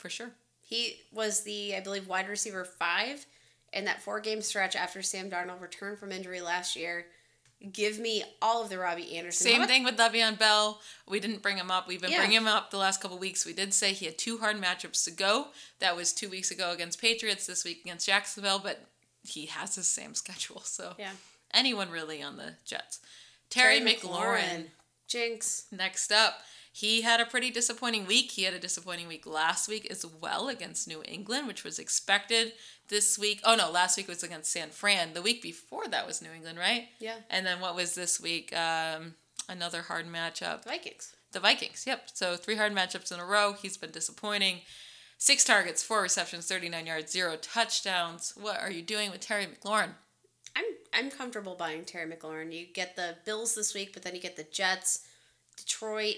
for sure. He was the, I believe, wide receiver five in that four game stretch after Sam Darnold returned from injury last year. Give me all of the Robbie Anderson. Same thing with Le'Veon Bell. We didn't bring him up. We've been Yeah. bringing him up the last couple weeks. We did say he had two hard matchups to go. That was two weeks ago against Patriots. This week against Jacksonville. But he has the same (laughs) schedule. So Yeah. anyone really on the Jets. Terry, McLaurin. Jinx. Next up, he had a pretty disappointing week. He had a disappointing week last week as well against New England, which was expected. This week, oh no, last week was against San Fran. The week before that was New England, right? Yeah. And then what was this week? Um, another hard matchup. Vikings. The Vikings. Yep. So three hard matchups in a row. He's been disappointing. Six targets, four receptions, 39 yards, zero touchdowns. What are you doing with Terry McLaurin? I'm I'm comfortable buying Terry McLaurin. You get the Bills this week, but then you get the Jets, Detroit.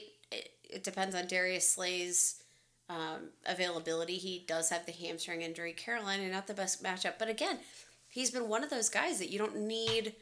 It, depends on Darius Slay's um, availability. He does have the hamstring injury. Carolina, not the best matchup, but again, he's been one of those guys that you don't need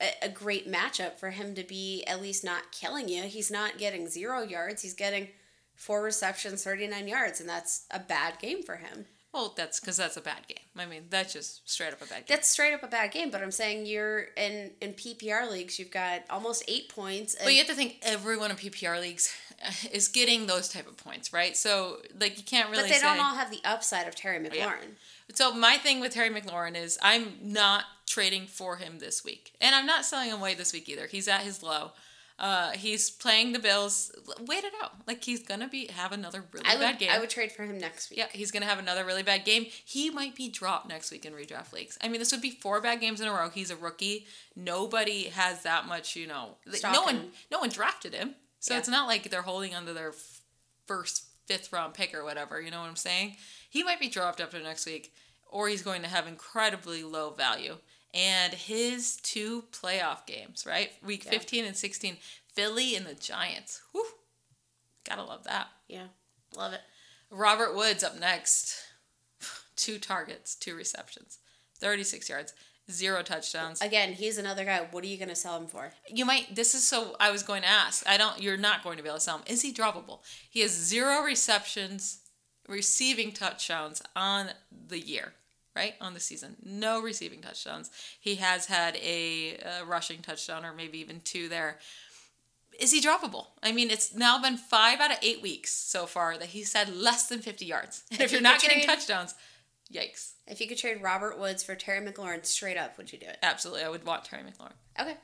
a, a great matchup for him to be at least not killing you. He's not getting zero yards. He's getting four receptions, thirty nine yards, and that's a bad game for him. Well, that's because that's a bad game. I mean, that's just straight up a bad game. That's straight up a bad game, but I'm saying you're in in PPR leagues, you've got almost eight points. And But you have to think everyone in PPR leagues (sighs) is getting those type of points, right? So like you can't really but they say. don't all have the upside of Terry McLaurin. So my thing with Terry McLaurin is I'm not trading for him this week, and I'm not selling him away this week either. He's at his low. Uh, he's playing the Bills. Wait it out. Like he's gonna be have another really I bad would game. I would trade for him next week. Yeah, he's gonna have another really bad game. He might be dropped next week in redraft leagues. I mean, this would be four bad games in a row. He's a rookie. Nobody has that much, you know. no one, no one drafted him, so Yeah. it's not like they're holding onto their f- first, fifth round pick or whatever. You know what I'm saying? He might be dropped after next week, or he's going to have incredibly low value. And his two playoff games, right? Week Yeah. 15 and 16, Philly and the Giants. Whew. Gotta love that. Yeah. Love it. Robert Woods up next. (sighs) Two targets, two receptions, 36 yards, zero touchdowns. Again, he's another guy. What are you going to sell him for? you might this is so I was going to ask. I don't you're not going to be able to sell him. Is he droppable? He has zero receptions, receiving touchdowns on the year, right? On the season. No receiving touchdowns. He has had a, a rushing touchdown or maybe even two there. Is he droppable? I mean, it's now been five out of eight weeks so far that he's had less than 50 yards. (laughs) And if, If you're not could getting touchdowns, yikes. If you could trade Robert Woods for Terry McLaurin straight up, would you do it? Absolutely. I would want Terry McLaurin. Okay.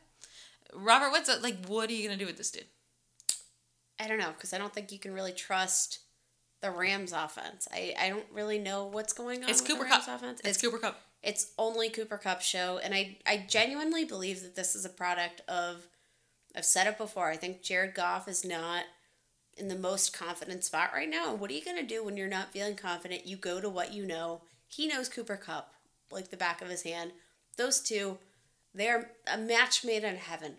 Robert Woods, uh, like, what are you going to do with this dude? I don't know because I don't think you can really trust the Rams offense. I, I don't really know what's going on. It's Cooper Kupp. offense. It's Cooper Kupp. It's only Cooper Kupp show, and I I genuinely believe that this is a product of. I've said it before. I think Jared Goff is not in the most confident spot right now. What are you gonna do when you're not feeling confident? You go to what you know. He knows Cooper Kupp like the back of his hand. Those two, they are a match made in heaven.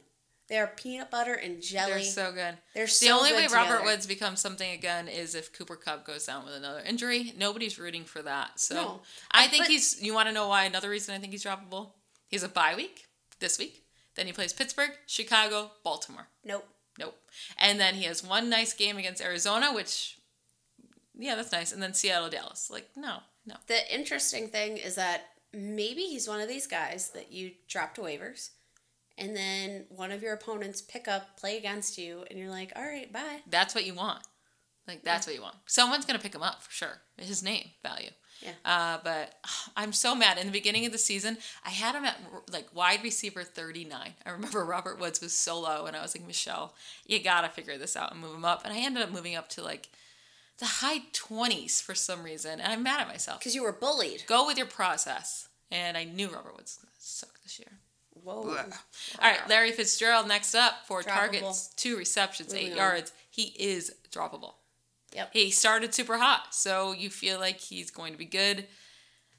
They are peanut butter and jelly. They're so good. They're so the only way Robert. Woods becomes something again is if Cooper Kupp goes down with another injury. Nobody's rooting for that. So No. I think but- he's. You want to know why? Another reason I think he's droppable. He's a bye week this week. Then he plays Pittsburgh, Chicago, Baltimore. Nope. Nope. And then he has one nice game against Arizona, which, yeah, that's nice. And then Seattle, Dallas. Like, no, no. The interesting thing is that maybe he's one of these guys that you drop to waivers, and then one of your opponents pick up, play against you, and you're like, all right, bye. That's what you want. Like that's what you want. Someone's gonna pick him up for sure. His name value. Yeah. Uh, but (sighs) I'm so mad. In the beginning of the season, I had him at like wide receiver 39. I remember (laughs) Robert Woods was so low, and I was like, Michelle, you gotta figure this out and move him up. And I ended up moving up to like the high 20s for some reason, and I'm mad at myself. Because you were bullied. Go with your process. And I knew Robert Woods was gonna suck this year. Whoa. All right, Larry Fitzgerald next up for Droppable. targets, two receptions, eight Moving on. yards. He is droppable. Yep. He started super hot, so you feel like he's going to be good.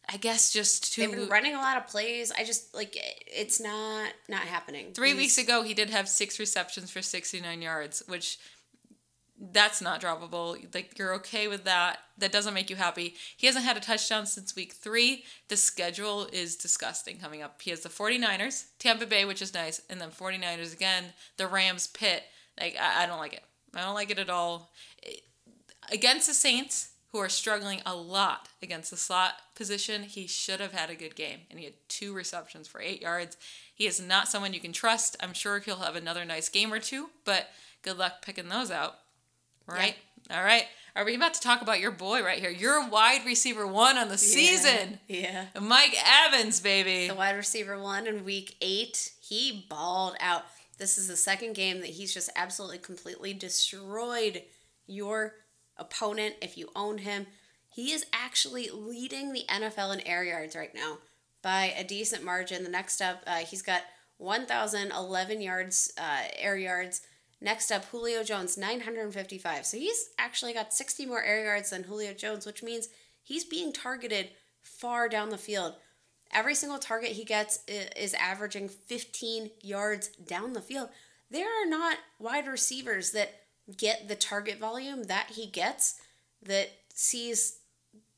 I guess just two. They've been running a lot of plays. I just like it's not not happening. Three He's- weeks ago, he did have six receptions for 69 yards, which that's not droppable. Like, you're okay with that. That doesn't make you happy. He hasn't had a touchdown since week three. The schedule is disgusting coming up. He has the 49ers, Tampa Bay, which is nice, and then 49ers again, the Rams, Pitt. Like, I, I don't like it. I don't like it at all. It- against the Saints, who are struggling a lot against the slot position, he should have had a good game. And he had two receptions for eight yards. He is not someone you can trust. I'm sure he'll have another nice game or two, but good luck picking those out. Right? All right. Are we about to talk about your boy right here? Your wide receiver one on the season. Yeah. Mike Evans, baby. The wide receiver one in week eight, he balled out. This is the second game that he's just absolutely completely destroyed your opponent if you own him. He is actually leading the NFL in air yards right now by a decent margin. The next up, uh, he's got 1,011 yards, uh, air yards. Next up, Julio Jones, 955. So he's actually got 60 more air yards than Julio Jones, which means he's being targeted far down the field. Every single target he gets is averaging 15 yards down the field. There are not wide receivers that get the target volume that he gets that sees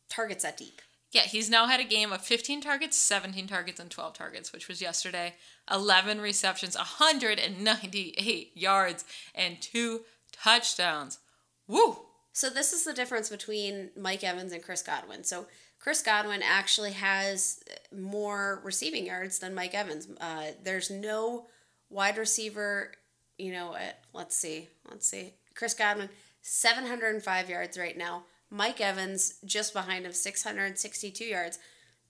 targets that deep. Yeah, he's now had a game of 15 targets, 17 targets, and 12 targets, which was yesterday. 11 receptions, 198 yards, and two touchdowns. Woo! So this is the difference between Mike Evans and Chris Godwin. So Chris Godwin actually has more receiving yards than Mike Evans. Uh, there's no wide receiver, you know. At, let's see, let's see. Chris Godwin, 705 yards right now. Mike Evans just behind him, 662 yards.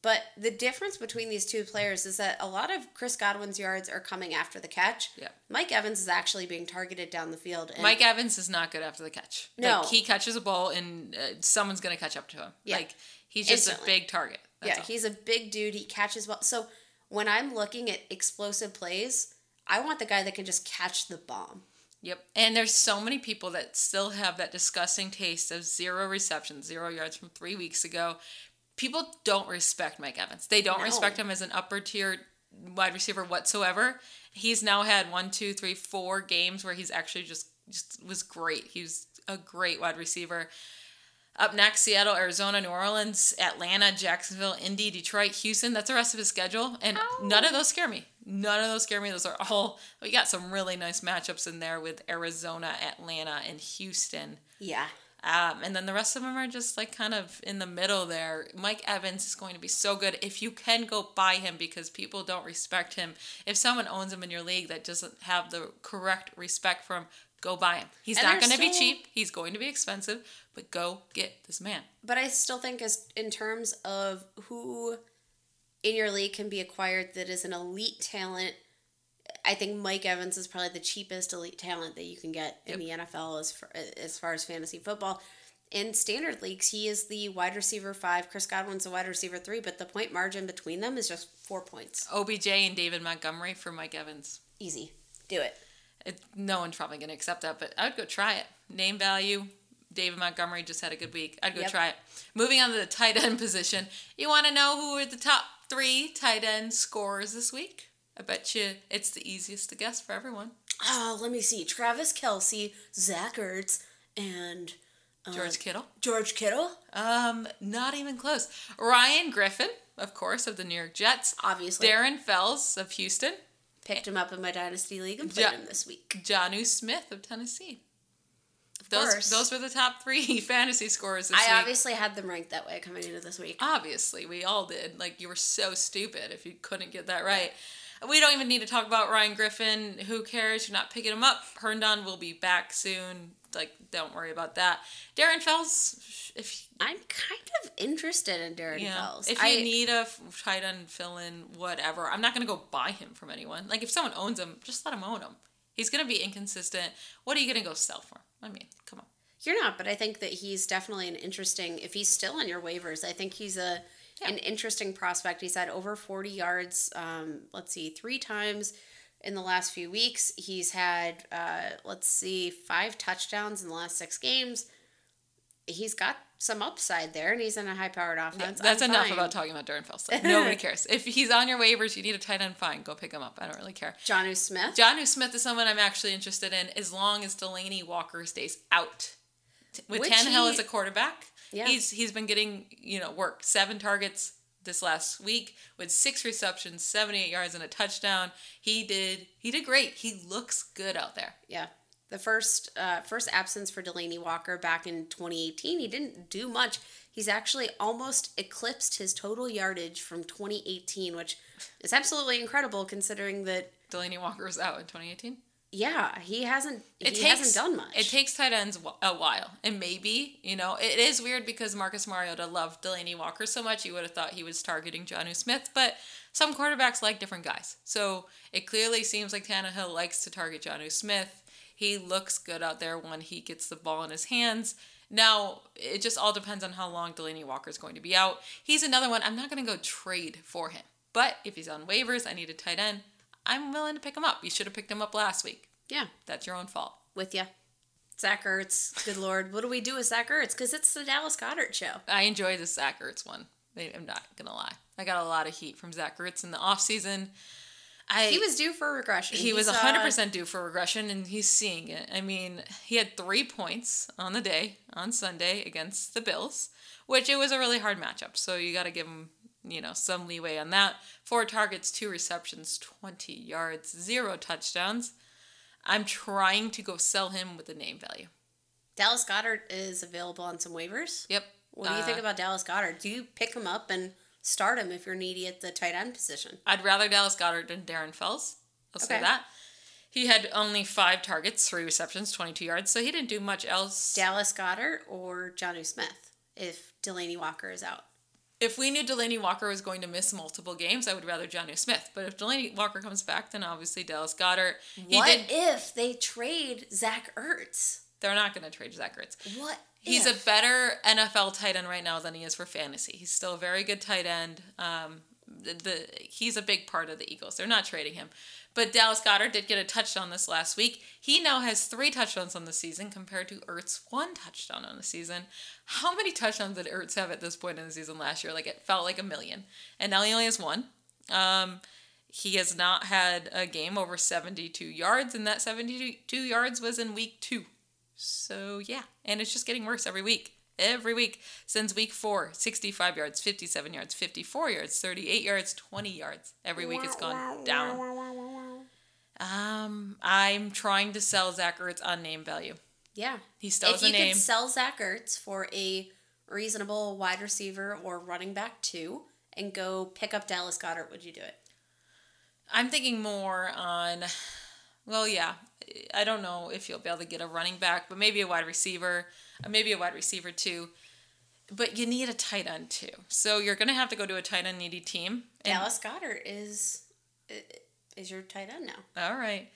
But the difference between these two players is that a lot of Chris Godwin's yards are coming after the catch. Yeah. Mike Evans is actually being targeted down the field. And Mike Evans is not good after the catch. No. Like, he catches a ball and uh, someone's going to catch up to him. Yeah. Like, he's just Instantly. a big target. That's yeah, all. he's a big dude. He catches well. So when I'm looking at explosive plays, I want the guy that can just catch the bomb. Yep. And there's so many people that still have that disgusting taste of zero receptions, zero yards from three weeks ago. People don't respect Mike Evans. They don't No. respect him as an upper tier wide receiver whatsoever. He's now had one, two, three, four games where he's actually just just was great. He was a great wide receiver. Up next, Seattle, Arizona, New Orleans, Atlanta, Jacksonville, Indy, Detroit, Houston. That's the rest of his schedule. And none of those scare me. None of those scare me. Those are all, we got some really nice matchups in there with Arizona, Atlanta, and Houston. Yeah. Um, and then the rest of them are just like kind of in the middle there. Mike Evans is going to be so good if you can go buy him because people don't respect him. If someone owns him in your league that doesn't have the correct respect for him, go buy him. He's And not going to be cheap. He's going to be expensive, but go get this man. But I still think as in terms of who in your league can be acquired that is an elite talent, I think Mike Evans is probably the cheapest elite talent that you can get in the NFL as far, as far as fantasy football. In standard leagues, he is the wide receiver five. Chris Godwin's the wide receiver three, but the point margin between them is just four points. OBJ and David Montgomery for Mike Evans. Easy. Do it. It, no one's probably going to accept that, but I would go try it. Name value. David Montgomery just had a good week. I'd go Yep. try it. Moving on to the tight end position. You want to know who are the top three tight end scorers this week? I bet you it's the easiest to guess for everyone. Oh, let me see. Travis Kelce, Zach Ertz, and uh, George Kittle. George Kittle. Um, not even close. Ryan Griffin, of course, of the New York Jets. Obviously. Darren Fells of Houston. Picked him up in my dynasty league and played Ja- him this week. Jonnu Smith of Tennessee. Of Those course. those were the top three (laughs) fantasy scores. this I week. obviously had them ranked that way coming into this week. Obviously, we all did. Like you were so stupid if you couldn't get that right. We don't even need to talk about Ryan Griffin. Who cares? You're not picking him up. Herndon will be back soon. Like, don't worry about that. Darren Fells, if I'm kind of interested in Darren yeah, Fells. if I, you need a tight end fill in, whatever. I'm not gonna go buy him from anyone. Like, if someone owns him, just let him own him. He's gonna be inconsistent. What are you gonna go sell for? I mean, come on. you're not, but I think that he's definitely an interesting. If he's still on your waivers, I think he's a Yeah. an interesting prospect. He's had over 40 yards. Um, let's see, three times in the last few weeks. He's had uh, let's see, five touchdowns in the last six games. He's got some upside there, and he's in a high-powered offense. That's I'm enough fine. about talking about Darren Fells. (laughs) Nobody cares. If he's on your waivers, you need a tight end, fine. Go pick him up. I don't really care. Jonnu Smith. John Smith is someone I'm actually interested in as long as Delanie Walker stays out. With Which Tannehill he- as a quarterback, Yeah. he's he's been getting you know work. Seven targets this last week with six receptions, 78 yards, and a touchdown. He did he did great. He looks good out there. Yeah. The first uh, first absence for Delanie Walker back in 2018, he didn't do much. He's actually almost eclipsed his total yardage from 2018, which is absolutely incredible considering that Delanie Walker was out in 2018. Yeah, he hasn't It he takes hasn't done much. It takes tight ends a while, and maybe you know it is weird because Marcus Mariota loved Delanie Walker so much. You would have thought he was targeting Jonnu Smith, but some quarterbacks like different guys. So it clearly seems like Tannehill likes to target Jonnu Smith. He looks good out there when he gets the ball in his hands. Now it just all depends on how long Delanie Walker is going to be out. He's another one. I'm not going to go trade for him, but if he's on waivers, I need a tight end. I'm willing to pick him up. You should have picked him up last week. yeah, That's your own fault. with you. Zach Ertz, good lord, what do we do with Zach Ertz? Because it's the Dallas Goedert show. I enjoy the Zach Ertz one. I'm not gonna lie. I got a lot of heat from Zach Ertz in the offseason. I He was due for regression. he was saw- uh, hundred percent due for regression, and he's seeing it. I mean, he had three points on the day on Sunday against the Bills, which it was a really hard matchup. So you got to give him, you know, some leeway on that. Four targets, two receptions, twenty yards, zero touchdowns. I'm trying to go sell him with the name value. Dallas Goedert is available on some waivers. Yep. What do you Uh, think about Dallas Goedert? Do you pick him up and start him if you're needy at the tight end position? I'd rather Dallas Goedert than Darren Fells. I'll say that. He had only five targets, three receptions, 22 yards, so he didn't do much else. Dallas Goedert or Jonnu Smith if Delanie Walker is out. If we knew Delanie Walker was going to miss multiple games, I would rather Jonnu Smith. But if Delanie Walker comes back, then obviously Dallas Goedert. He what did. if they trade Zach Ertz? They're not going to trade Zach Ertz. What? He's if? a better NFL tight end right now than he is for fantasy. He's still a very good tight end. Um, the, he's a big part of the Eagles. They're not trading him. But Dallas Goedert did get a touchdown this last week. He now has three touchdowns on the season compared to Ertz one touchdown on the season. How many touchdowns did Ertz have at this point in the season last year? Like it felt like a million, and now he only has one. Um, he has not had a game over 72 yards, and that 72 yards was in week two. So yeah, and it's just getting worse every week. Every week since week four 65 yards, 57 yards, 54 yards, 38 yards, 20 yards. Every week it's gone down. Um, I'm trying to sell Zach Ertz on name value. Yeah. He still if has a you name. could sell Zach Ertz for a reasonable wide receiver or running back two and go pick up Dallas Goedert, would you do it? I'm thinking more on, well, yeah, I don't know if you'll be able to get a running back, but maybe a wide receiver, uh, maybe a wide receiver too. But you need a tight end too. So you're going to have to go to a tight end needy team. And- Dallas Goedert is is your tight end now. All right.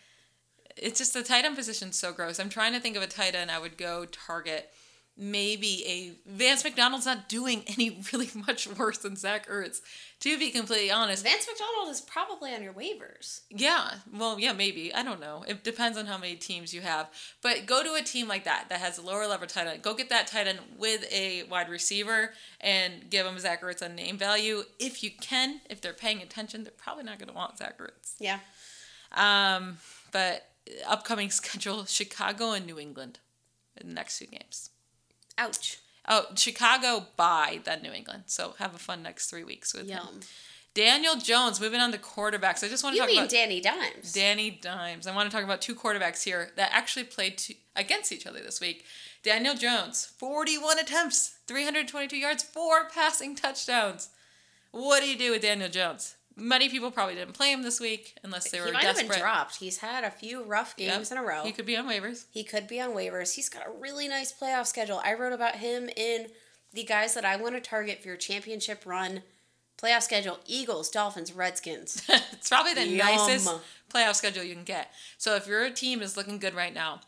It's just the tight end position's so gross. I'm trying to think of a tight end I would go target. Maybe a Vance McDonald's not doing (laughs) any really much worse than Zach Ertz. To be completely honest, Vance McDonald is probably on your waivers. Yeah, well, yeah, maybe. I don't know. It depends on how many teams you have. But go to a team like that that has a lower level tight end. Go get that tight end with a wide receiver and give them Zach Ertz on name value. If you can, if they're paying attention, they're probably not going to want Zach Ertz. Yeah. Um, but upcoming (laughs) schedule Chicago and New England in the next two games. Ouch. Oh, Chicago by then New England. So have a fun next three weeks with him. Daniel Jones, moving on to quarterbacks. I just want to You talk mean about Danny Dimes? Danny Dimes. I want to talk about two quarterbacks here that actually played two, against each other this week. Daniel Jones, 41 attempts, 322 yards, four passing touchdowns. What do you do with Daniel Jones? Many people probably didn't play him this week unless they were he might desperate. have been dropped. He's had a few rough Yep. games in a row. He could be on waivers. He could be on waivers. He's got a really nice playoff schedule. I wrote about him in the guys that I want to target for your championship run playoff schedule Eagles, Dolphins, Redskins. (laughs) it's probably the Yum. nicest playoff schedule you can get. So if your team is looking good right now,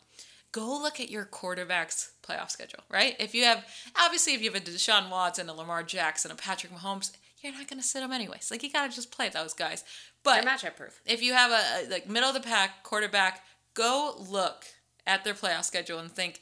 go look at your quarterback's playoff schedule, right? If you have, obviously, if you have a Deshaun Watson, a Lamar Jackson, a Patrick Mahomes, you're not going to sit them anyways. Like, you got to just play those guys. They're But matchup proof. if you have a, a like middle of the pack quarterback, go look at their playoff schedule and think,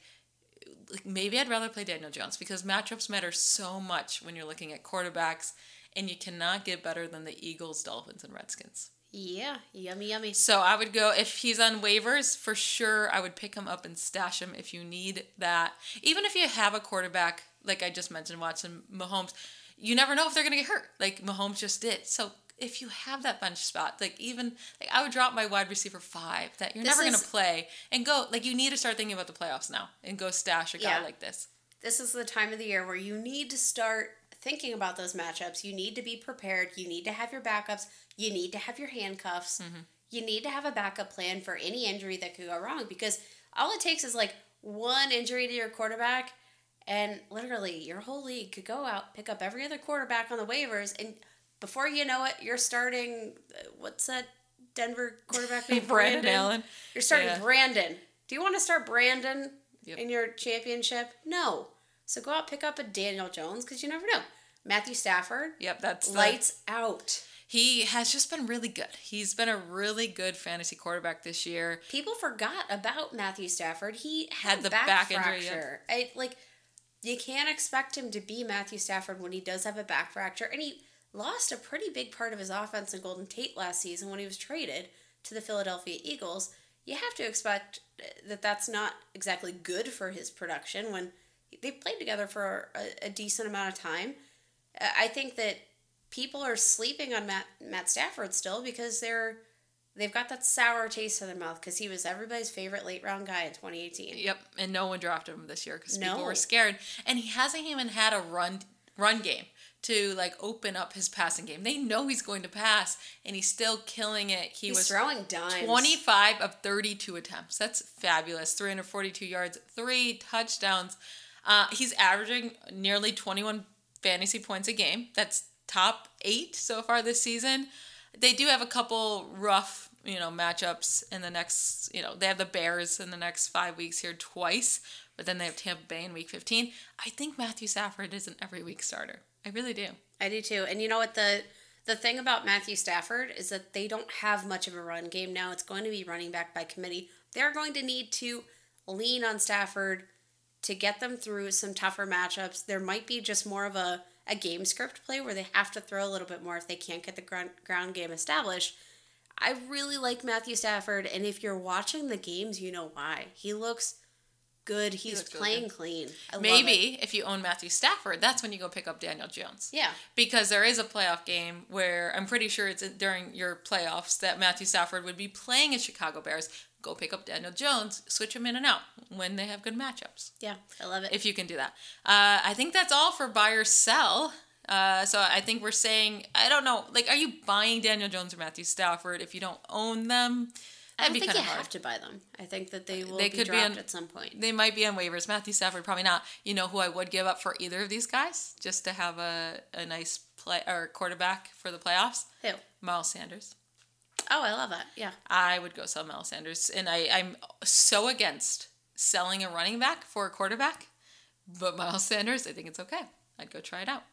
like, maybe I'd rather play Daniel Jones because matchups matter so much when you're looking at quarterbacks, and you cannot get better than the Eagles, Dolphins, and Redskins. Yeah, yummy, yummy. So I would go if he's on waivers for sure. I would pick him up and stash him if you need that. Even if you have a quarterback like I just mentioned, Watson, Mahomes, you never know if they're gonna get hurt. Like Mahomes just did. So if you have that bench spot, like even like I would drop my wide receiver five that you're This never is- gonna play and go like you need to start thinking about the playoffs now and go stash a guy Yeah. like this. This is the time of the year where you need to start thinking about those matchups. You need to be prepared. You need to have your backups. You need to have your handcuffs. Mm-hmm. You need to have a backup plan for any injury that could go wrong because all it takes is like one injury to your quarterback and literally your whole league could go out, pick up every other quarterback on the waivers and before you know it, you're starting uh, what's that Denver quarterback name? (laughs) Brandon Allen. You're starting Yeah. Brandon. Do you want to start Brandon Yep. in your championship? No. So go out pick up a Daniel Jones because you never know. Matthew Stafford, Yep, that's the- lights out. He has just been really good. He's been a really good fantasy quarterback this year. People forgot about Matthew Stafford. He had, Had the back, back injury, fracture. I like you can't expect him to be Matthew Stafford when he does have a back fracture and he lost a pretty big part of his offense in Golden Tate last season when he was traded to the Philadelphia Eagles. You have to expect that that's not exactly good for his production when they played together for a, a decent amount of time. I think that people are sleeping on Matt Matt Stafford still because they're they've got that sour taste in their mouth because he was everybody's favorite late round guy in 2018. Yep, and no one drafted him this year because No. people were scared, and he hasn't even had a run run game to like open up his passing game. They know he's going to pass, and he's still killing it. He He's was throwing dimes. 25 of 32 attempts. That's fabulous. 342 yards, three touchdowns. Uh, he's averaging nearly 21 fantasy points a game. That's top eight so far this season. They do have a couple rough, you know, matchups in the next, you know, they have the Bears in the next five weeks here twice, but then they have Tampa Bay in week 15. I think Matthew Stafford is an every week starter. I really do. I do too. And you know what the the thing about Matthew Stafford is that they don't have much of a run game now. It's going to be running back by committee. They're going to need to lean on Stafford to get them through some tougher matchups. There might be just more of a, a game script play where they have to throw a little bit more if they can't get the ground, ground game established. I really like Matthew Stafford, and if you're watching the games, you know why. He looks good. He's looks playing good. clean. I Maybe it. if you own Matthew Stafford, that's when you go pick up Daniel Jones. Yeah. Because there is a playoff game where I'm pretty sure it's during your playoffs that Matthew Stafford would be playing as Chicago Bears. Go pick up Daniel Jones, switch him in and out when they have good matchups. Yeah, I love it. If you can do that. Uh, I think that's all for buy or sell. Uh, so I think we're saying, I don't know, like, are you buying Daniel Jones or Matthew Stafford if you don't own them? I don't be think you hard. have to buy them. I think that they will They be could be dropped on- at some point. They might be on waivers. Matthew Stafford probably not. You know who I would give up for either of these guys just to have a, a nice play or quarterback for the playoffs? Who? Miles Sanders. Oh, I love that. Yeah. I would go sell Miles Sanders, and I I'm so against selling a running back for a quarterback, but Miles Sanders, I think it's okay. I'd go try it out.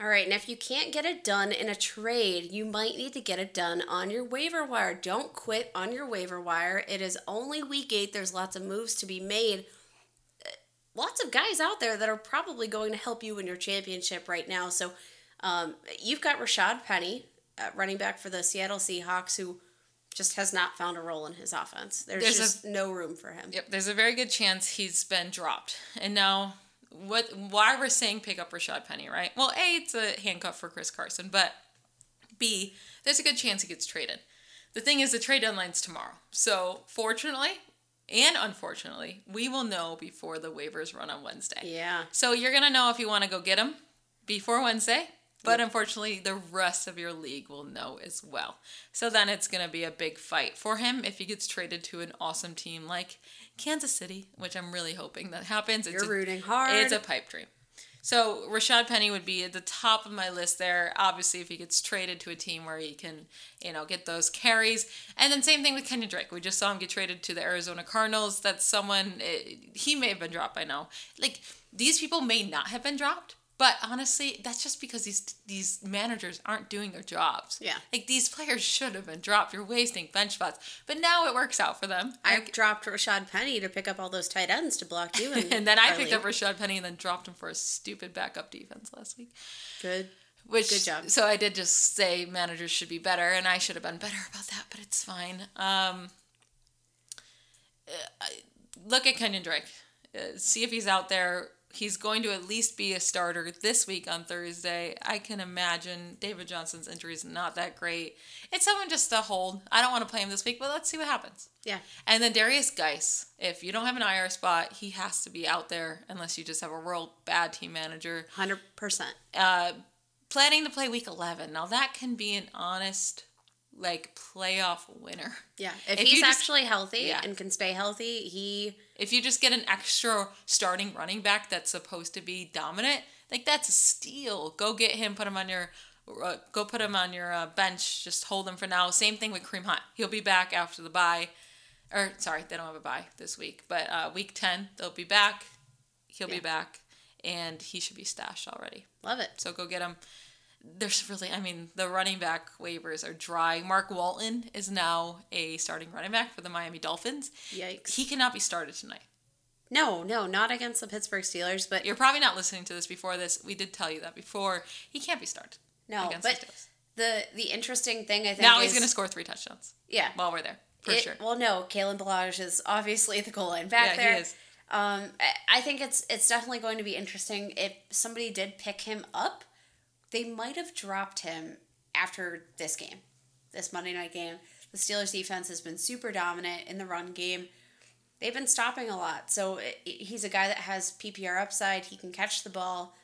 All right, and if you can't get it done in a trade, you might need to get it done on your waiver wire. Don't quit on your waiver wire. It is only week eight. There's lots of moves to be made. Uh, Lots of guys out there that are probably going to help you in your championship right now. So um, you've got Rashad Penny, running back for the Seattle Seahawks, who just has not found a role in his offense. There's, There's a- just no room for him. Yep, there's a very good chance he's been dropped. And now, what? Why we're saying pick up Rashad Penny, right? Well, a it's a handcuff for Chris Carson, but b there's a good chance he gets traded. The thing is, the trade deadline's tomorrow. So fortunately, and unfortunately, we will know before the waivers run on Wednesday. Yeah. So you're gonna know if you want to go get him before Wednesday. But unfortunately, the rest of your league will know as well. So then it's going to be a big fight for him if he gets traded to an awesome team like Kansas City, which I'm really hoping that happens. It's You're a, rooting hard. It's a pipe dream. So Rashad Penny would be at the top of my list there. Obviously, if he gets traded to a team where he can, you know, get those carries, and then same thing with Kenyon Drake. We just saw him get traded to the Arizona Cardinals. That's someone eh, he may have been dropped by now. Like these people may not have been dropped, but honestly, that's just because these these managers aren't doing their jobs. Yeah. like these players should have been dropped. You're wasting bench spots, but now it works out for them. I dropped Rashad Penny to pick up all those tight ends to block you. (laughs) And, and then I picked up Rashad Penny and then dropped him for a stupid backup defense last week. Good. Which Good job. So I did just say managers should be better, and I should have been better about that, but it's fine. Um, uh, look at Kenyon Drake. Uh, see if he's out there. He's going to at least be a starter this week on Thursday. I can imagine David Johnson's injury is not that great. It's someone just to hold. I don't want to play him this week, but let's see what happens. Yeah. And then Derrius Guice, if you don't have an IR spot, he has to be out there unless you just have a real bad team manager. 100%. Uh, planning to play week 11. Now that can be an honest, like, playoff winner. Yeah. (laughs) If, If he's just- actually healthy Yeah. and can stay healthy, he If you just get an extra starting running back that's supposed to be dominant, like that's a steal. Go get him, put him on your. Uh, go put him on your uh, bench. Just hold him for now. Same thing with Kareem Hunt. He'll be back after the bye. Or sorry, they don't have a bye this week, but uh, week ten they'll be back. He'll Yeah. be back, and he should be stashed already. love it. So go get him. There's really, I mean, the running back waivers are dry. Mark Walton is now a starting running back for the Miami Dolphins. Yikes. He cannot be started tonight. no, no, not against the Pittsburgh Steelers, but You're probably not listening to this before this. We did tell you that before. He can't be started. no, against but the the the interesting thing I think Now is, he's going to score three touchdowns yeah. while we're there, for It- sure. Well, no, Kalen Ballage is obviously the goal line back there. Yeah, he there. is. Um, I- I think it's it's definitely going to be interesting if somebody did pick him up. They might have dropped him after this game, this Monday night game. The Steelers defense has been super dominant in the run game. They've been stopping a lot, so it, it- he's a guy that has PPR upside. He can catch the ball.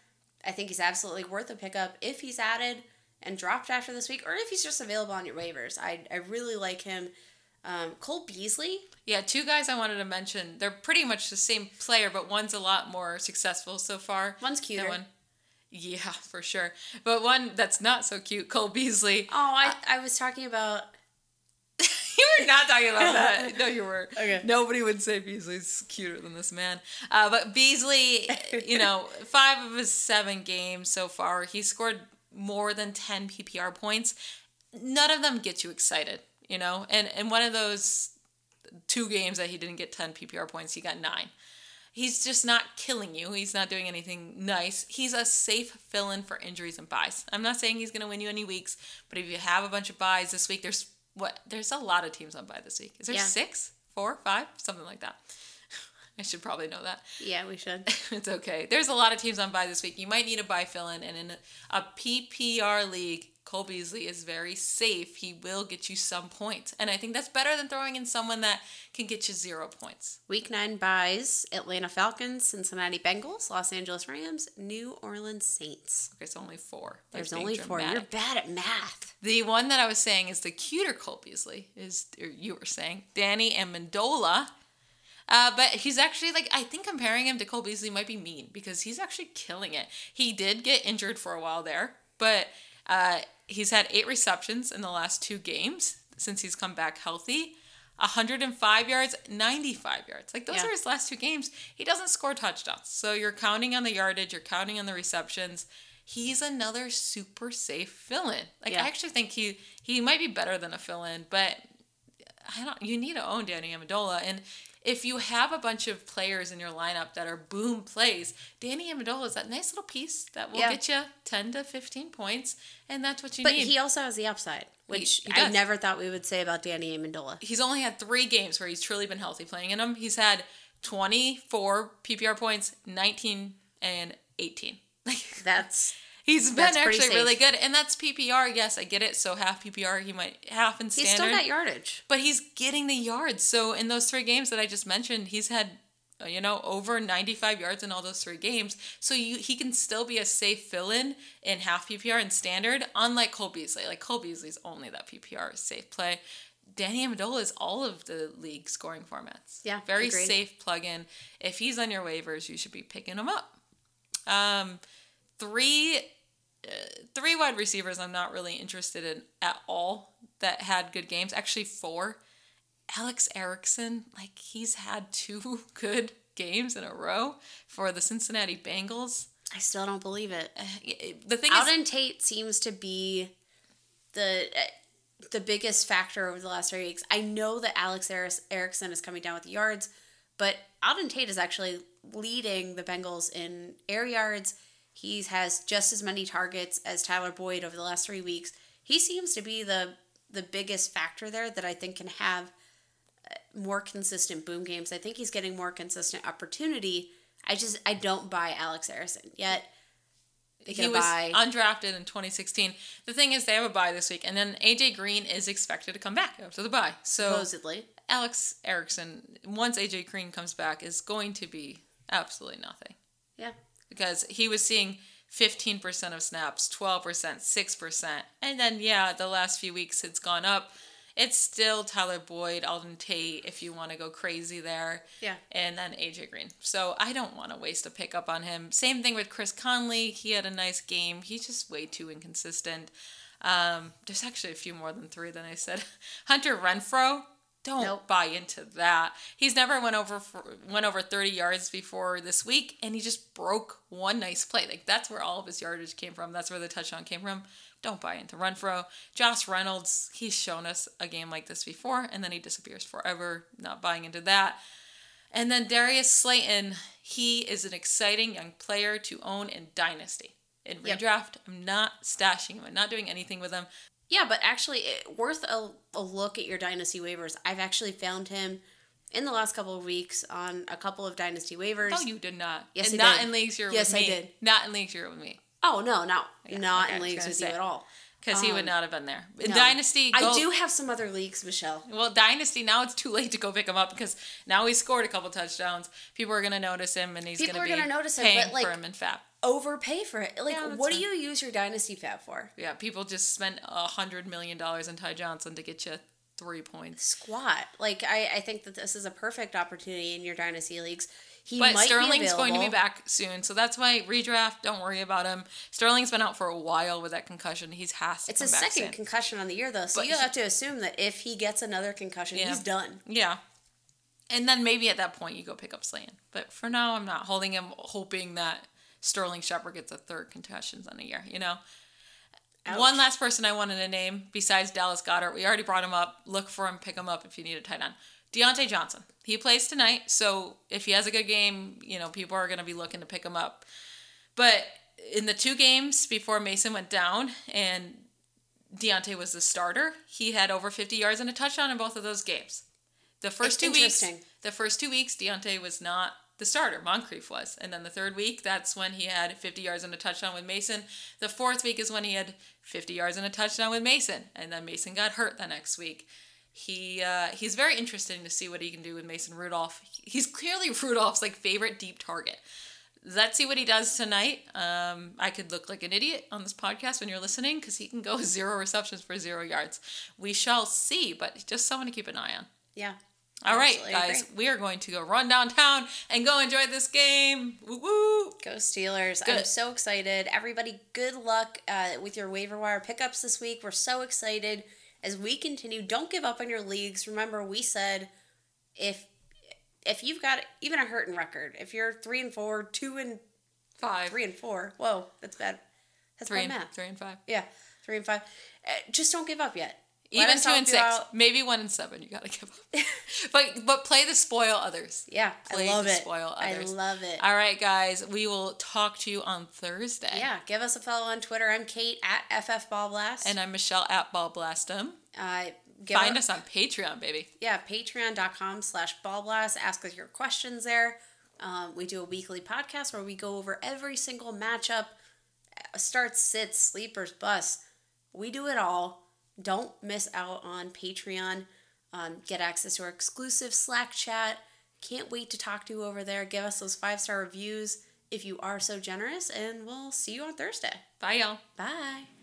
I think he's absolutely worth a pickup if he's added and dropped after this week, or if he's just available on your waivers. I I really like him. Um, Cole Beasley, Yeah, two guys I wanted to mention. They're pretty much the same player, but one's a lot more successful so far. One's cuter. One. Yeah, (laughs) for sure. But one that's not so cute, Cole Beasley. Oh, I, I was talking about. (laughs) you were not talking about that. (laughs) No, you were. Okay. Nobody would say Beasley's cuter than this man. Uh, but Beasley, you know, five of his seven games so far, he scored more than 10 PPR points. None of them get you excited, you know? And, and one of those two games that he didn't get 10 PPR points, he got nine. He's just not killing you. He's not doing anything nice. He's a safe fill in for injuries and byes. I'm not saying he's going to win you any weeks, but if you have a bunch of byes this week, there's what? There's a lot of teams on bye this week. Is there Yeah. six, four, five, something like that? (laughs) I should probably know that. Yeah, we should. (laughs) it's okay. There's a lot of teams on bye this week. You might need a bye fill in, and in a PPR league, Cole Beasley is very safe. He will get you some points, and I think that's better than throwing in someone that can get you zero points. Week nine byes Atlanta Falcons, Cincinnati Bengals, Los Angeles Rams, New Orleans Saints. Okay, so only four. There's That's only four. You're bad at math. The one that I was saying is the cuter Cole Beasley is, or you were saying, Danny Amendola. Uh, but he's actually like I think comparing him to Cole Beasley might be mean because he's actually killing it. He did get injured for a while there, but uh, he's had eight receptions in the last two games since he's come back healthy. 105 yards, 95 yards. Like those Yeah. are his last two games. He doesn't score touchdowns. So you're counting on the yardage, you're counting on the receptions. He's another super safe fill-in. Like Yeah. I actually think he he might be better than a fill-in, but I don't. You need to own Danny Amendola, and if you have a bunch of players in your lineup that are boom plays, Danny Amendola is that nice little piece that will Yeah. get you ten to fifteen points, and that's what you But need. But he also has the upside, which he I never thought we would say about Danny Amendola. he's only had three games where he's truly been healthy playing in them. He's had 24 PPR points, 19 and 18. Like (laughs) That's he's been That's actually really good, and that's PPR. Yes, I get it. So half PPR, he might half in standard. he's still got yardage. but he's getting the yards. So in those three games that I just mentioned, he's had uh, you know over 95 yards in all those three games. So you he can still be a safe fill-in in half PPR and standard, unlike Cole Beasley. Like Cole Beasley's only that PPR safe play. Danny Amendola is all of the league scoring formats. Yeah, very agreed. safe plug-in. If he's on your waivers, you should be picking him up. Um, three three wide receivers I'm not really interested in at all that had good games. Actually, four. Alex Erickson, like he's had two (laughs) good games in a row for the Cincinnati Bengals. I still don't believe it. The thing is, Auden Tate seems to be the uh, the biggest factor over the last three weeks. I know that Alex Erickson is coming down with yards, but Auden Tate is actually leading the Bengals in air yards. He has just as many targets as Tyler Boyd over the last three weeks. He seems to be the the biggest factor there that I think can have uh, more consistent boom games. I think he's getting more consistent opportunity. I just I don't buy Alex Erickson yet. He was bye. undrafted in 2016. The thing is, they have a bye this week, and then AJ Green is expected to come back after the bye. So supposedly. Alex Erickson, once AJ Green comes back, is going to be absolutely nothing. Yeah. Because he was seeing 15% of snaps, 12%, 6%. And then, yeah, the last few weeks it's gone up. It's still Tyler Boyd, Auden Tate, if you want to go crazy there. Yeah. And then AJ Green. So I don't want to waste a pickup on him. Same thing with Chris Conley. He had a nice game. He's just way too inconsistent. Um, there's actually a few more than three than I said. (laughs) Hunter Renfrow. Don't Nope. buy into that. He's never went over for, went over 30 yards before this week, and he just broke one nice play. Like that's where all of his yardage came from. That's where the touchdown came from. Don't buy into Renfrow. Josh Reynolds, he's shown us a game like this before, and then he disappears forever. Not buying into that. And then Darius Slayton, he is an exciting young player to own in Dynasty. In Yep. redraft, I'm not stashing him. I'm not doing anything with him. Yeah, but actually, it, worth a, a look at your dynasty waivers. I've actually found him in the last couple of weeks on a couple of dynasty waivers. No, you did not. Yes, and I not did. in leagues you're Yes, with I me. did. Not in leagues you're with me. Oh no, not not okay, in leagues with say. you at all. Because he would Um, not have been there. No. Dynasty, I do have some other leagues, Michelle. Well, Dynasty, now it's too late to go pick him up because now he's scored a couple touchdowns. People are going to notice him and he's People going are to be gonna notice him, paying but, like- for him in FAAB. Overpay for it. Like, Yeah, what do you use your dynasty FAAB for? Yeah, people just spent a $100 million on Ty Johnson to get you three points. Squat. Like, I, I think that this is a perfect opportunity in your dynasty leagues. He might be But Sterling's going to be back soon, so that's why redraft. Don't worry about him. Sterling's been out for a while with that concussion. He's has to It's his second soon. concussion on the year, though, so But you have to assume that if he gets another concussion, Yeah. he's done. Yeah. And then maybe at that point you go pick up Slayton. But for now, I'm not holding him, hoping that Sterling Shepard gets a third concussion in a year, you know? Ouch. One last person I wanted to name besides Dallas Goedert. We already brought him up. Look for him, pick him up if you need a tight end. Diontae Johnson. He plays tonight, so if he has a good game, you know, people are going to be looking to pick him up. But in the two games before Mason went down and Diontae was the starter, he had over 50 yards and a touchdown in both of those games. The first two weeks, the first two weeks, Diontae was not the starter. Moncrief was, and then the third week, that's when he had 50 yards and a touchdown with Mason. The fourth week is when he had 50 yards and a touchdown with Mason, and then Mason got hurt the next week. He uh, he's very interesting to see what he can do with Mason Rudolph. He's clearly (laughs) Rudolph's like favorite deep target. Let's see what he does tonight. Um, I could look like an idiot on this podcast when you're listening because he can go (laughs) zero receptions for zero yards. We shall see, but just someone to keep an eye on. Yeah. All right, guys, agree. we are going to go run downtown and go enjoy this game. Woo woo! Go Steelers. I'm so excited. Everybody, good luck uh, with your waiver wire pickups this week. We're so excited as we continue. Don't give up on your leagues. Remember, we said if if you've got even a hurting record, if you're three and four, two and Five, three and four, whoa, that's bad. That's three bad and math. three and five, Yeah, three and five. Uh, just don't give up yet. Even two and six, out. maybe one and seven. You gotta give up, (laughs) (laughs) but but play the spoil others. Yeah, Play I love it. spoil others. I love it. All right, guys, we will talk to you on Thursday. yeah, give us a follow on Twitter. I'm Kate at FF Ball Blast. and I'm Michelle at Ball Blastum. uh, Find us. us on Patreon, baby. yeah, patreon.com slash ballblast. Ask us your questions there. Um, we do a weekly podcast where we go over every single matchup, uh, starts, sits, sleepers, bus. We do it all. Don't miss out on Patreon. Um, get access to our exclusive Slack chat. Can't wait to talk to you over there. Give us those five star reviews if you are so generous, and we'll see you on Thursday. Bye, y'all. Bye.